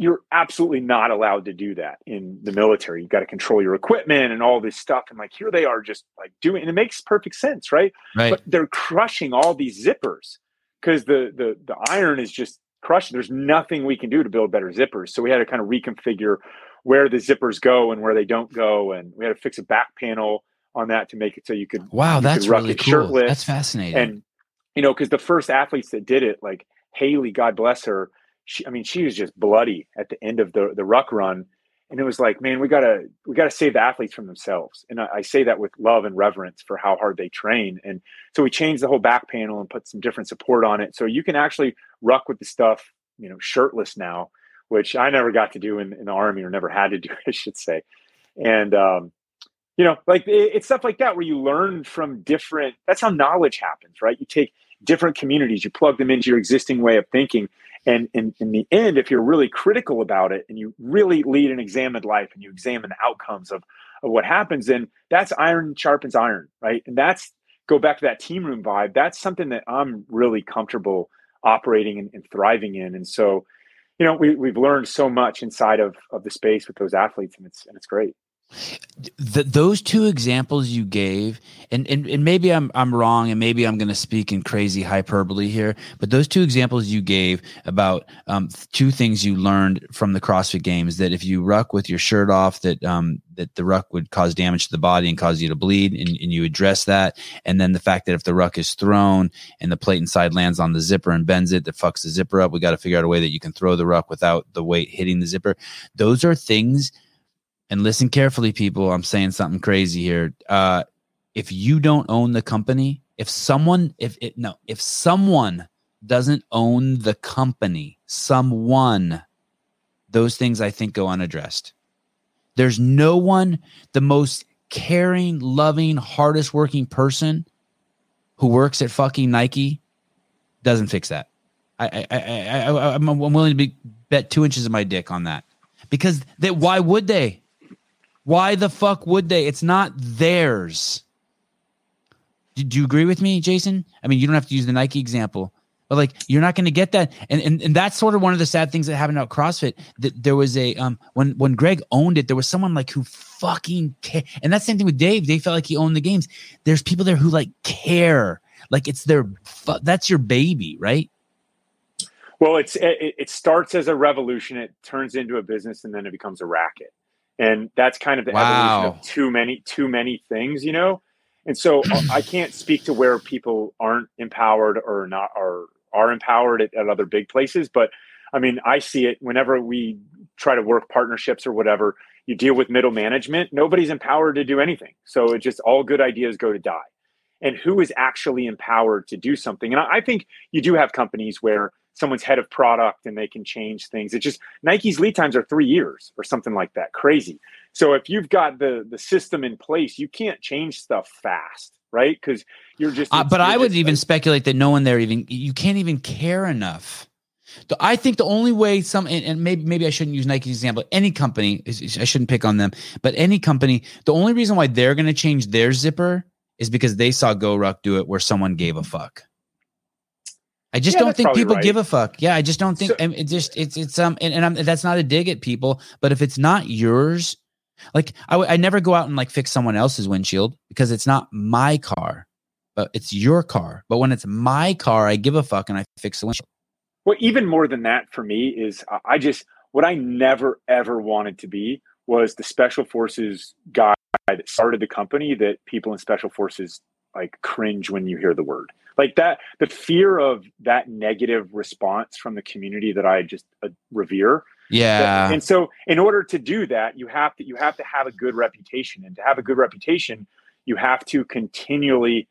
you're absolutely not allowed to do that in the military. You've got to control your equipment and all this stuff. And like here they are just like doing and it makes perfect sense, right? Right. But they're crushing all these zippers because the the the iron is just crushing. There's nothing we can do to build better zippers. So we had to kind of reconfigure where the zippers go and where they don't go, and we had to fix a back panel on that to make it so you could wow. you That's could really cool. shirtless. That's fascinating. and you know because the first athletes that did it, like Haley, God bless her, she I mean she was just bloody at the end of the the ruck run. And it was like, man, we gotta we gotta save the athletes from themselves. And I, I say that with love and reverence for how hard they train. And so we changed the whole back panel and put some different support on it. So you can actually ruck with the stuff, you know, shirtless now, which I never got to do in, in the army or never had to do, I should say. And um, you know, like it, it's stuff like that where you learn from different. That's how knowledge happens, right? You take different communities, you plug them into your existing way of thinking, And in, in the end, if you're really critical about it and you really lead an examined life and you examine the outcomes of, of what happens, then that's iron sharpens iron, right? And that's go back to that team room vibe. That's something that I'm really comfortable operating and, and thriving in. And so, you know, we, we've learned so much inside of, of the space with those athletes and it's, and it's great the, those two examples you gave, and, and, and maybe I'm I'm wrong, and maybe I'm going to speak in crazy hyperbole here, but those two examples you gave about um, two things you learned from the CrossFit Games that if you ruck with your shirt off, that um, that the ruck would cause damage to the body and cause you to bleed, and, and you address that, and then the fact that if the ruck is thrown and the plate inside lands on the zipper and bends it, that fucks the zipper up. We got to figure out a way that you can throw the ruck without the weight hitting the zipper. Those are things and listen carefully, people. I'm saying something crazy here. Uh, if you don't own the company, if someone, if it, no, if someone doesn't own the company, someone, those things I think go unaddressed. There's no one, the most caring, loving, hardest working person who works at fucking Nike doesn't fix that. I, I, I, I, I'm willing to be, bet two inches of my dick on that because that why would they? Why the fuck would they? It's not theirs. Do, do you agree with me, Jason? I mean, you don't have to use the Nike example, but like you're not going to get that. And, and and that's sort of one of the sad things that happened at CrossFit. That there was a um when when Greg owned it, there was someone like who fucking care. And that's the same thing with Dave. They felt like he owned the games. There's people there who like care. Like it's their that's your baby, right? Well, it's it, it starts as a revolution. It turns into a business, and then it becomes a racket and that's kind of the wow. evolution of too many too many things you know? And so uh, i can't speak to where people aren't empowered or not are are empowered at, at, other big places but i mean i see it whenever we try to work partnerships or whatever you deal with middle management nobody's empowered to do anything. So it just all good ideas go to die. And who is actually empowered to do something? And I, I think you do have companies where someone's head of product and they can change things. It just Nike's lead times are three years or something like that. Crazy. So if you've got the the system in place, you can't change stuff fast, right? Because you're just. Uh, but I would even like, speculate that no one there even you can't even care enough. I think the only way some and, and maybe maybe I shouldn't use Nike's example. Any company, I shouldn't pick on them, but any company, the only reason why they're going to change their zipper is because they saw GoRuck do it where someone gave a fuck. I just yeah, don't think people right. give a fuck. Yeah, I just don't think. So, it just it's it's um and, and I'm, that's not a dig at people, but if it's not yours, like I, I never go out and like fix someone else's windshield because it's not my car, but it's your car. But when it's my car, I give a fuck and I fix the windshield. Well, even more than that for me is I just what I never ever wanted to be was the special forces guy that started the company that people in special forces like cringe when you hear the word like that the fear of that negative response from the community that i just uh, revere. Yeah. And so in order to do that you have to you have to have a good reputation. And to have a good reputation you have to continually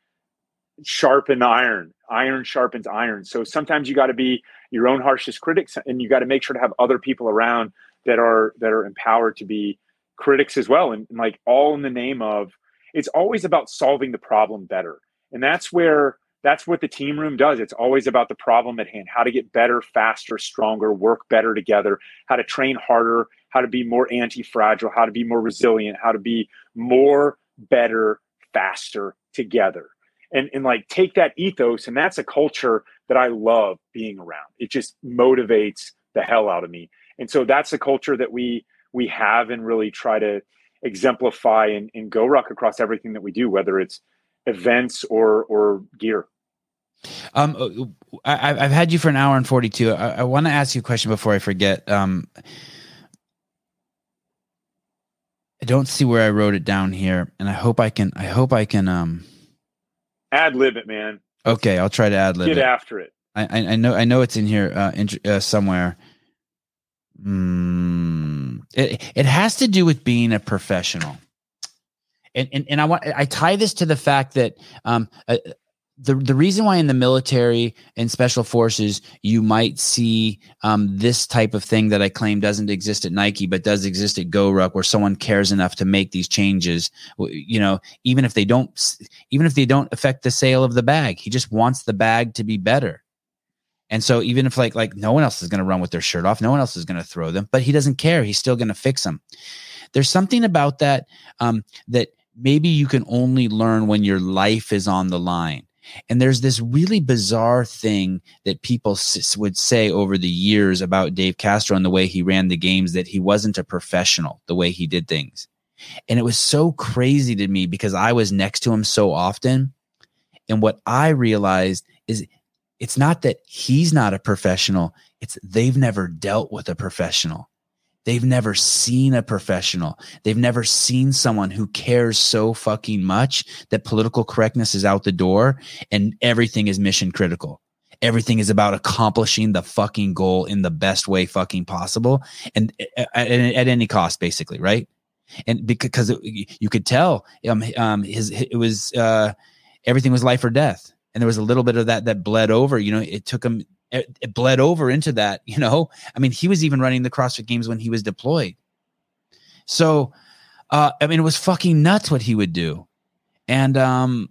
sharpen iron. Iron sharpens iron. So sometimes you got to be your own harshest critics and you got to make sure to have other people around that are that are empowered to be critics as well. And, and like all in the name of it's always about solving the problem better. And that's where that's what the team room does. It's always about the problem at hand, how to get better, faster, stronger, work better together, how to train harder, how to be more anti-fragile, how to be more resilient, how to be more better, faster together. And and like take that ethos and that's a culture that I love being around. It just motivates the hell out of me. And so that's a culture that we we have and really try to exemplify and, and GoRuck across everything that we do, whether it's events or or gear. Um, I, have had you for an hour and forty two. I, I want to ask you a question before I forget. Um, I don't see where I wrote it down here, and I hope I can. I hope I can. Um, ad lib it, man. Okay, I'll try to ad lib. Get it. after it. I, I, know. I know it's in here uh, in, uh, somewhere. Mm, it it has to do with being a professional, and and, and I want I tie this to the fact that um uh, the the reason why in the military and special forces you might see um, this type of thing that I claim doesn't exist at Nike but does exist at GoRuck where someone cares enough to make these changes you know even if they don't even if they don't affect the sale of the bag he just wants the bag to be better And so even if like like no one else is going to run with their shirt off, no one else is going to throw them, but he doesn't care. He's still going to fix them. There's something about that um, that maybe you can only learn when your life is on the line. And there's this really bizarre thing that people would say over the years about Dave Castro and the way he ran the games that he wasn't a professional, the way he did things. And it was so crazy to me because I was next to him so often. And what I realized is it's not that he's not a professional, it's they've never dealt with a professional. They've never seen a professional. They've never seen someone who cares so fucking much that political correctness is out the door and everything is mission critical. Everything is about accomplishing the fucking goal in the best way fucking possible and at, at any cost, basically, right? And because it, you could tell, um, um, his it was uh, everything was life or death, and there was a little bit of that that bled over. You know, it took him it, it bled over into that. You know, I mean, he was even running the CrossFit Games when he was deployed. So, uh, I mean, it was fucking nuts what he would do, and um,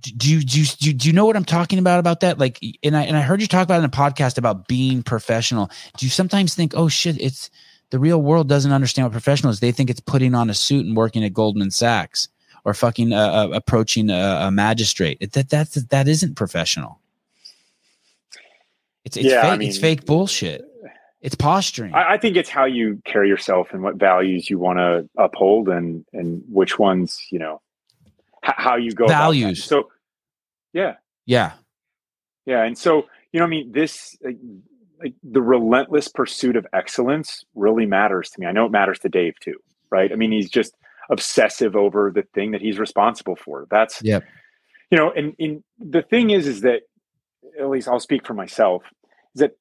do you, do you do you know what I'm talking about about that? Like, and I and I heard you talk about in a podcast about being professional. Do you sometimes think, oh shit, it's the real world doesn't understand what professional is. They think it's putting on a suit and working at Goldman Sachs or fucking uh, uh, approaching a, a magistrate. It, that that's that isn't professional. It's it's Yeah, I fake. mean- it's fake bullshit. It's posturing. I, I think it's how you carry yourself and what values you want to uphold, and and which ones you know h- how you go. about. Values. So, yeah, yeah. yeah, and so you know, I mean, this like, like the relentless pursuit of excellence really matters to me. I know it matters to Dave too, right? I mean, he's just obsessive over the thing that he's responsible for. That's yeah. you know, and, and the thing is, is that at least I'll speak for myself, is that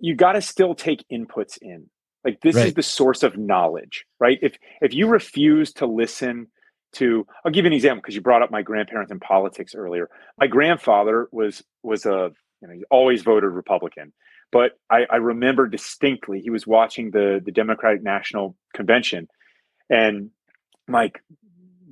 you got to still take inputs in. Like this is the source of knowledge, right? If if you refuse to listen to, I'll give you an example because you brought up my grandparents in politics earlier. My grandfather was was a you know he always voted Republican, but I, I remember distinctly he was watching the the Democratic National Convention, and like,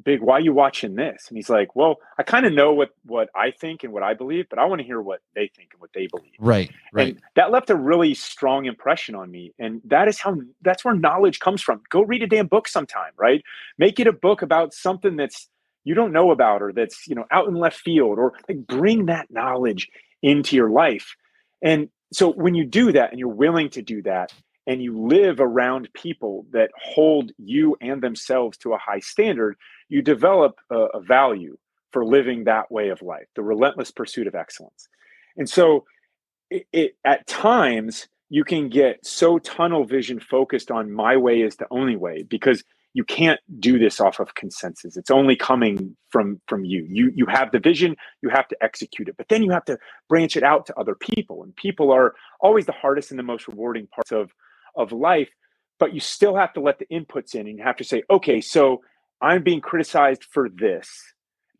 big, why are you watching this? And he's like, well, I kind of know what what I think and what I believe, but I want to hear what they think and what they believe. Right. Right. And that left a really strong impression on me. And that is how that's where knowledge comes from. Go read a damn book sometime, right? Make it a book about something that's you don't know about or that's, you know, out in left field or like bring that knowledge into your life. And so when you do that and you're willing to do that and you live around people that hold you and themselves to a high standard, you develop a, a value for living that way of life, the relentless pursuit of excellence. And so it, it at times you can get so tunnel vision focused on my way is the only way because you can't do this off of consensus it's only coming from from you you you have the vision you have to execute it but then you have to branch it out to other people and people are always the hardest and the most rewarding parts of of life but you still have to let the inputs in and you have to say okay so i'm being criticized for this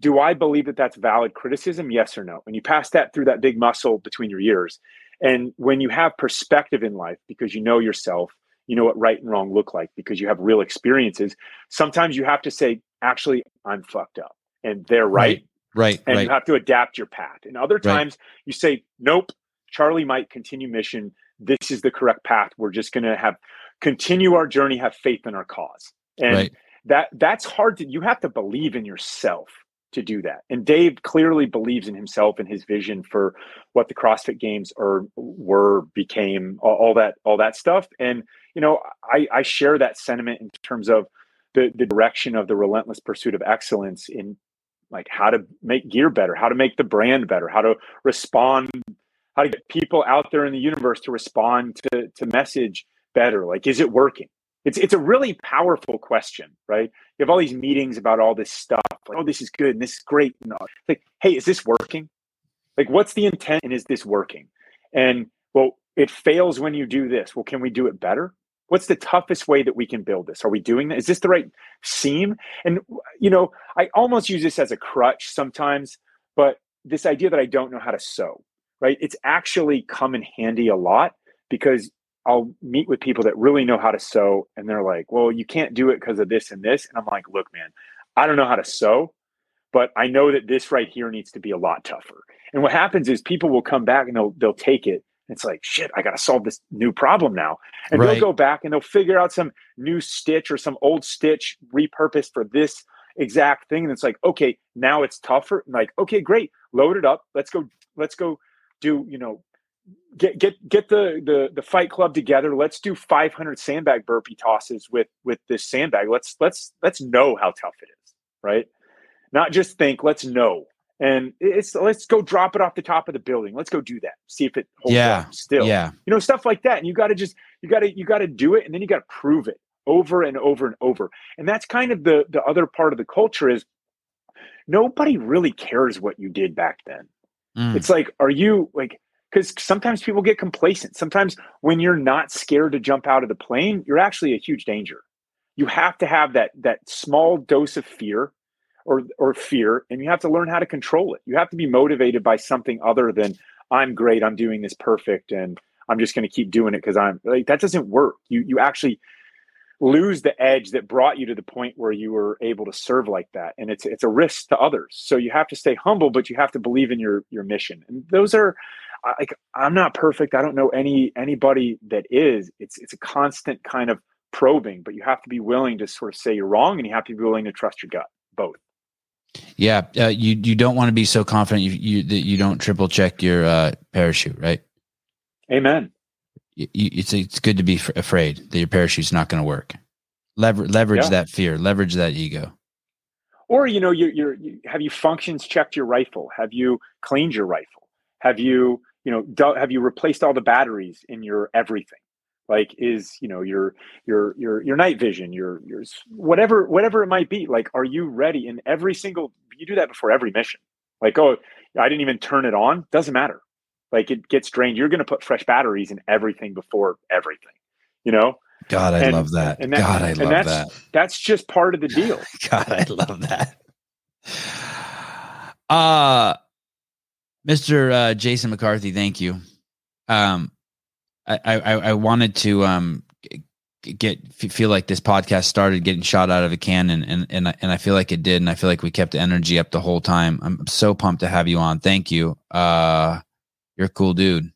do i believe that that's valid criticism yes or no and you pass that through that big muscle between your ears and when you have perspective in life because you know yourself you know what right and wrong look like because you have real experiences sometimes you have to say actually i'm fucked up and they're right, Right. and right. you have to adapt your path and other Right. times you say nope charlie mike continue mission this is the correct path we're just going to have continue our journey have faith in our cause and Right. That that's hard to you have to believe in yourself to do that. And dave clearly believes in himself and his vision for what the crossfit games are were became all, all that all that stuff. And you know i i share that sentiment in terms of the the direction of the relentless pursuit of excellence in like how to make gear better how to make the brand better how to respond how to get people out there in the universe to respond to to message better. Like is it working it's it's a really powerful question right? You have all these meetings about all this stuff like oh this is good and this is great and all. like hey is this working? Like what's the intent and is this working? And well it fails when you do this. Well can we do it better? What's the toughest way that we can build this? Are we doing that is this the right seam? And you know i almost use this as a crutch sometimes but this idea that i don't know how to sew right? It's actually come in handy a lot because I'll meet with people that really know how to sew and they're like, well, you can't do it because of this and this. And I'm like, look, man, I don't know how to sew, but I know that this right here needs to be a lot tougher. And what happens is people will come back and they'll they'll take it. It's like shit. I got to solve this new problem now, and Right. they'll go back and they'll figure out some new stitch or some old stitch repurposed for this exact thing. And it's like, okay, now it's tougher. And like, okay, great, load it up. Let's go. Let's go do you know get get get the the the fight club together. Let's do 500 sandbag burpee tosses with with this sandbag. Let's let's let's know how tough it is right? Not just think let's know. And it's let's go drop it off the top of the building. Let's go do that. See if it holds Yeah, up still. Yeah. you know stuff like that. And you got to just you got to you got to do it and then you got to prove it over and over and over. And that's kind of the the other part of the culture is nobody really cares what you did back then. Mm. it's like, are you like, because sometimes people get complacent. Sometimes when you're not scared to jump out of the plane, you're actually a huge danger. You have to have that that small dose of fear or or fear, and you have to learn how to control it. You have to be motivated by something other than I'm great, I'm doing this perfect, and I'm just going to keep doing it because I'm like that doesn't work. You you actually lose the edge that brought you to the point where you were able to serve like that and it's it's a risk to others so you have to stay humble but you have to believe in your your mission and those are I- like i'm not perfect i don't know any anybody that is it's it's a constant kind of probing but you have to be willing to sort of say you're wrong and you have to be willing to trust your gut both Yeah. Uh, you you don't want to be so confident you, you that you don't triple check your uh, parachute, right? amen You, you, it's it's good to be f- afraid that your parachute's not going to work. Lever- leverage Yeah. that fear, leverage that ego. or you know you, you're you, have you functions checked your rifle have you cleaned your rifle have you you know do, have you replaced all the batteries in your everything like is you know your your your your night vision your your whatever whatever it might be like are you ready in every single you do that before every mission like oh i didn't even turn it on doesn't matter like it gets drained you're going to put fresh batteries in everything before everything you know God, I And- love that. and that- God, I and love that's- that. that's just part of the deal God, I love that. Uh Mr. Uh, Jason McCarthy, thank you. Um, I, I, I wanted to um get feel like this podcast started getting shot out of a cannon, and and I- and I feel like it did, and I feel like we kept the energy up the whole time. I'm so pumped to have you on. Thank you. Uh, you're a cool dude.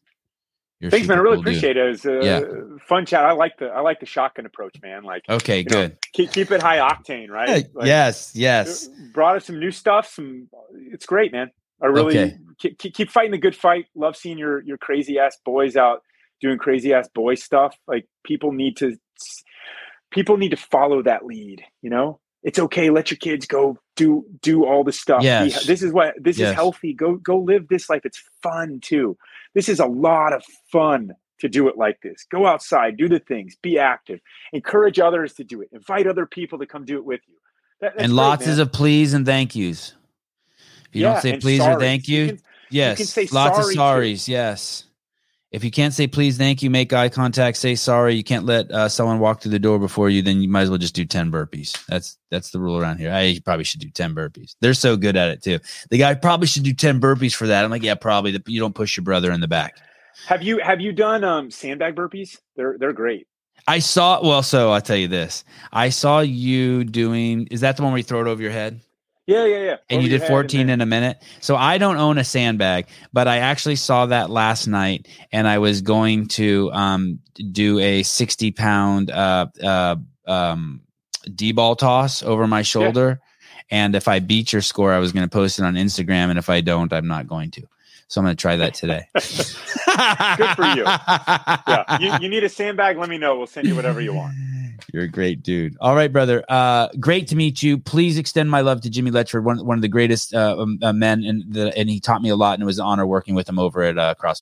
You're thanks man i really cool dude. appreciate it it was a Yeah. fun chat i like the i like the shotgun approach man like Okay, you know, good. keep, keep it high octane right Like, yes, yes. brought us some new stuff some it's great man i really Okay. Keep, keep, fighting the good fight. Love seeing your your crazy ass boys out doing crazy ass boy stuff. Like people need to people need to follow that lead you know? It's okay let your kids go do do all the stuff. Yes. this is what this Yes. is healthy. Go go live this life. It's fun too. This is a lot of fun to do it like this. Go outside do the things be active. Encourage others to do it. Invite other people to come do it with you. That- and great, lots man. of please and thank yous. If you Yeah, don't say please or sorries. thank you, can- yes, can say lots of sorry, too. sorries. Yes. If you can't say please, thank you, make eye contact, say sorry. You can't let uh, someone walk through the door before you. Then you might as well just do ten burpees. That's that's the rule around here. I probably should do ten burpees. They're so good at it too. The guy probably should do ten burpees for that. I'm like, yeah, probably. You don't push your brother in the back. Have you have you done um sandbag burpees? They're they're great. I saw. Well, so I'll tell you this. I saw you doing. Is that the one where you throw it over your head? Yeah, yeah, yeah. and Over you did 14 in a minute. So I don't own a sandbag, but I actually saw that last night and I was going to um, do a 60 pound uh, uh, um, D ball toss over my shoulder. And if I beat your score, I was going to post it on Instagram. And if I don't, I'm not going to. So I'm going to try that today. Good for you. yeah, you, you need a sandbag? Let me know. We'll send you whatever you want. You're a great dude. All right, brother. Uh, great to meet you. Please extend my love to Jimmy Letchford, one, one of the greatest uh, um, uh, men, and the, and he taught me a lot, and it was an honor working with him over at uh, Cross.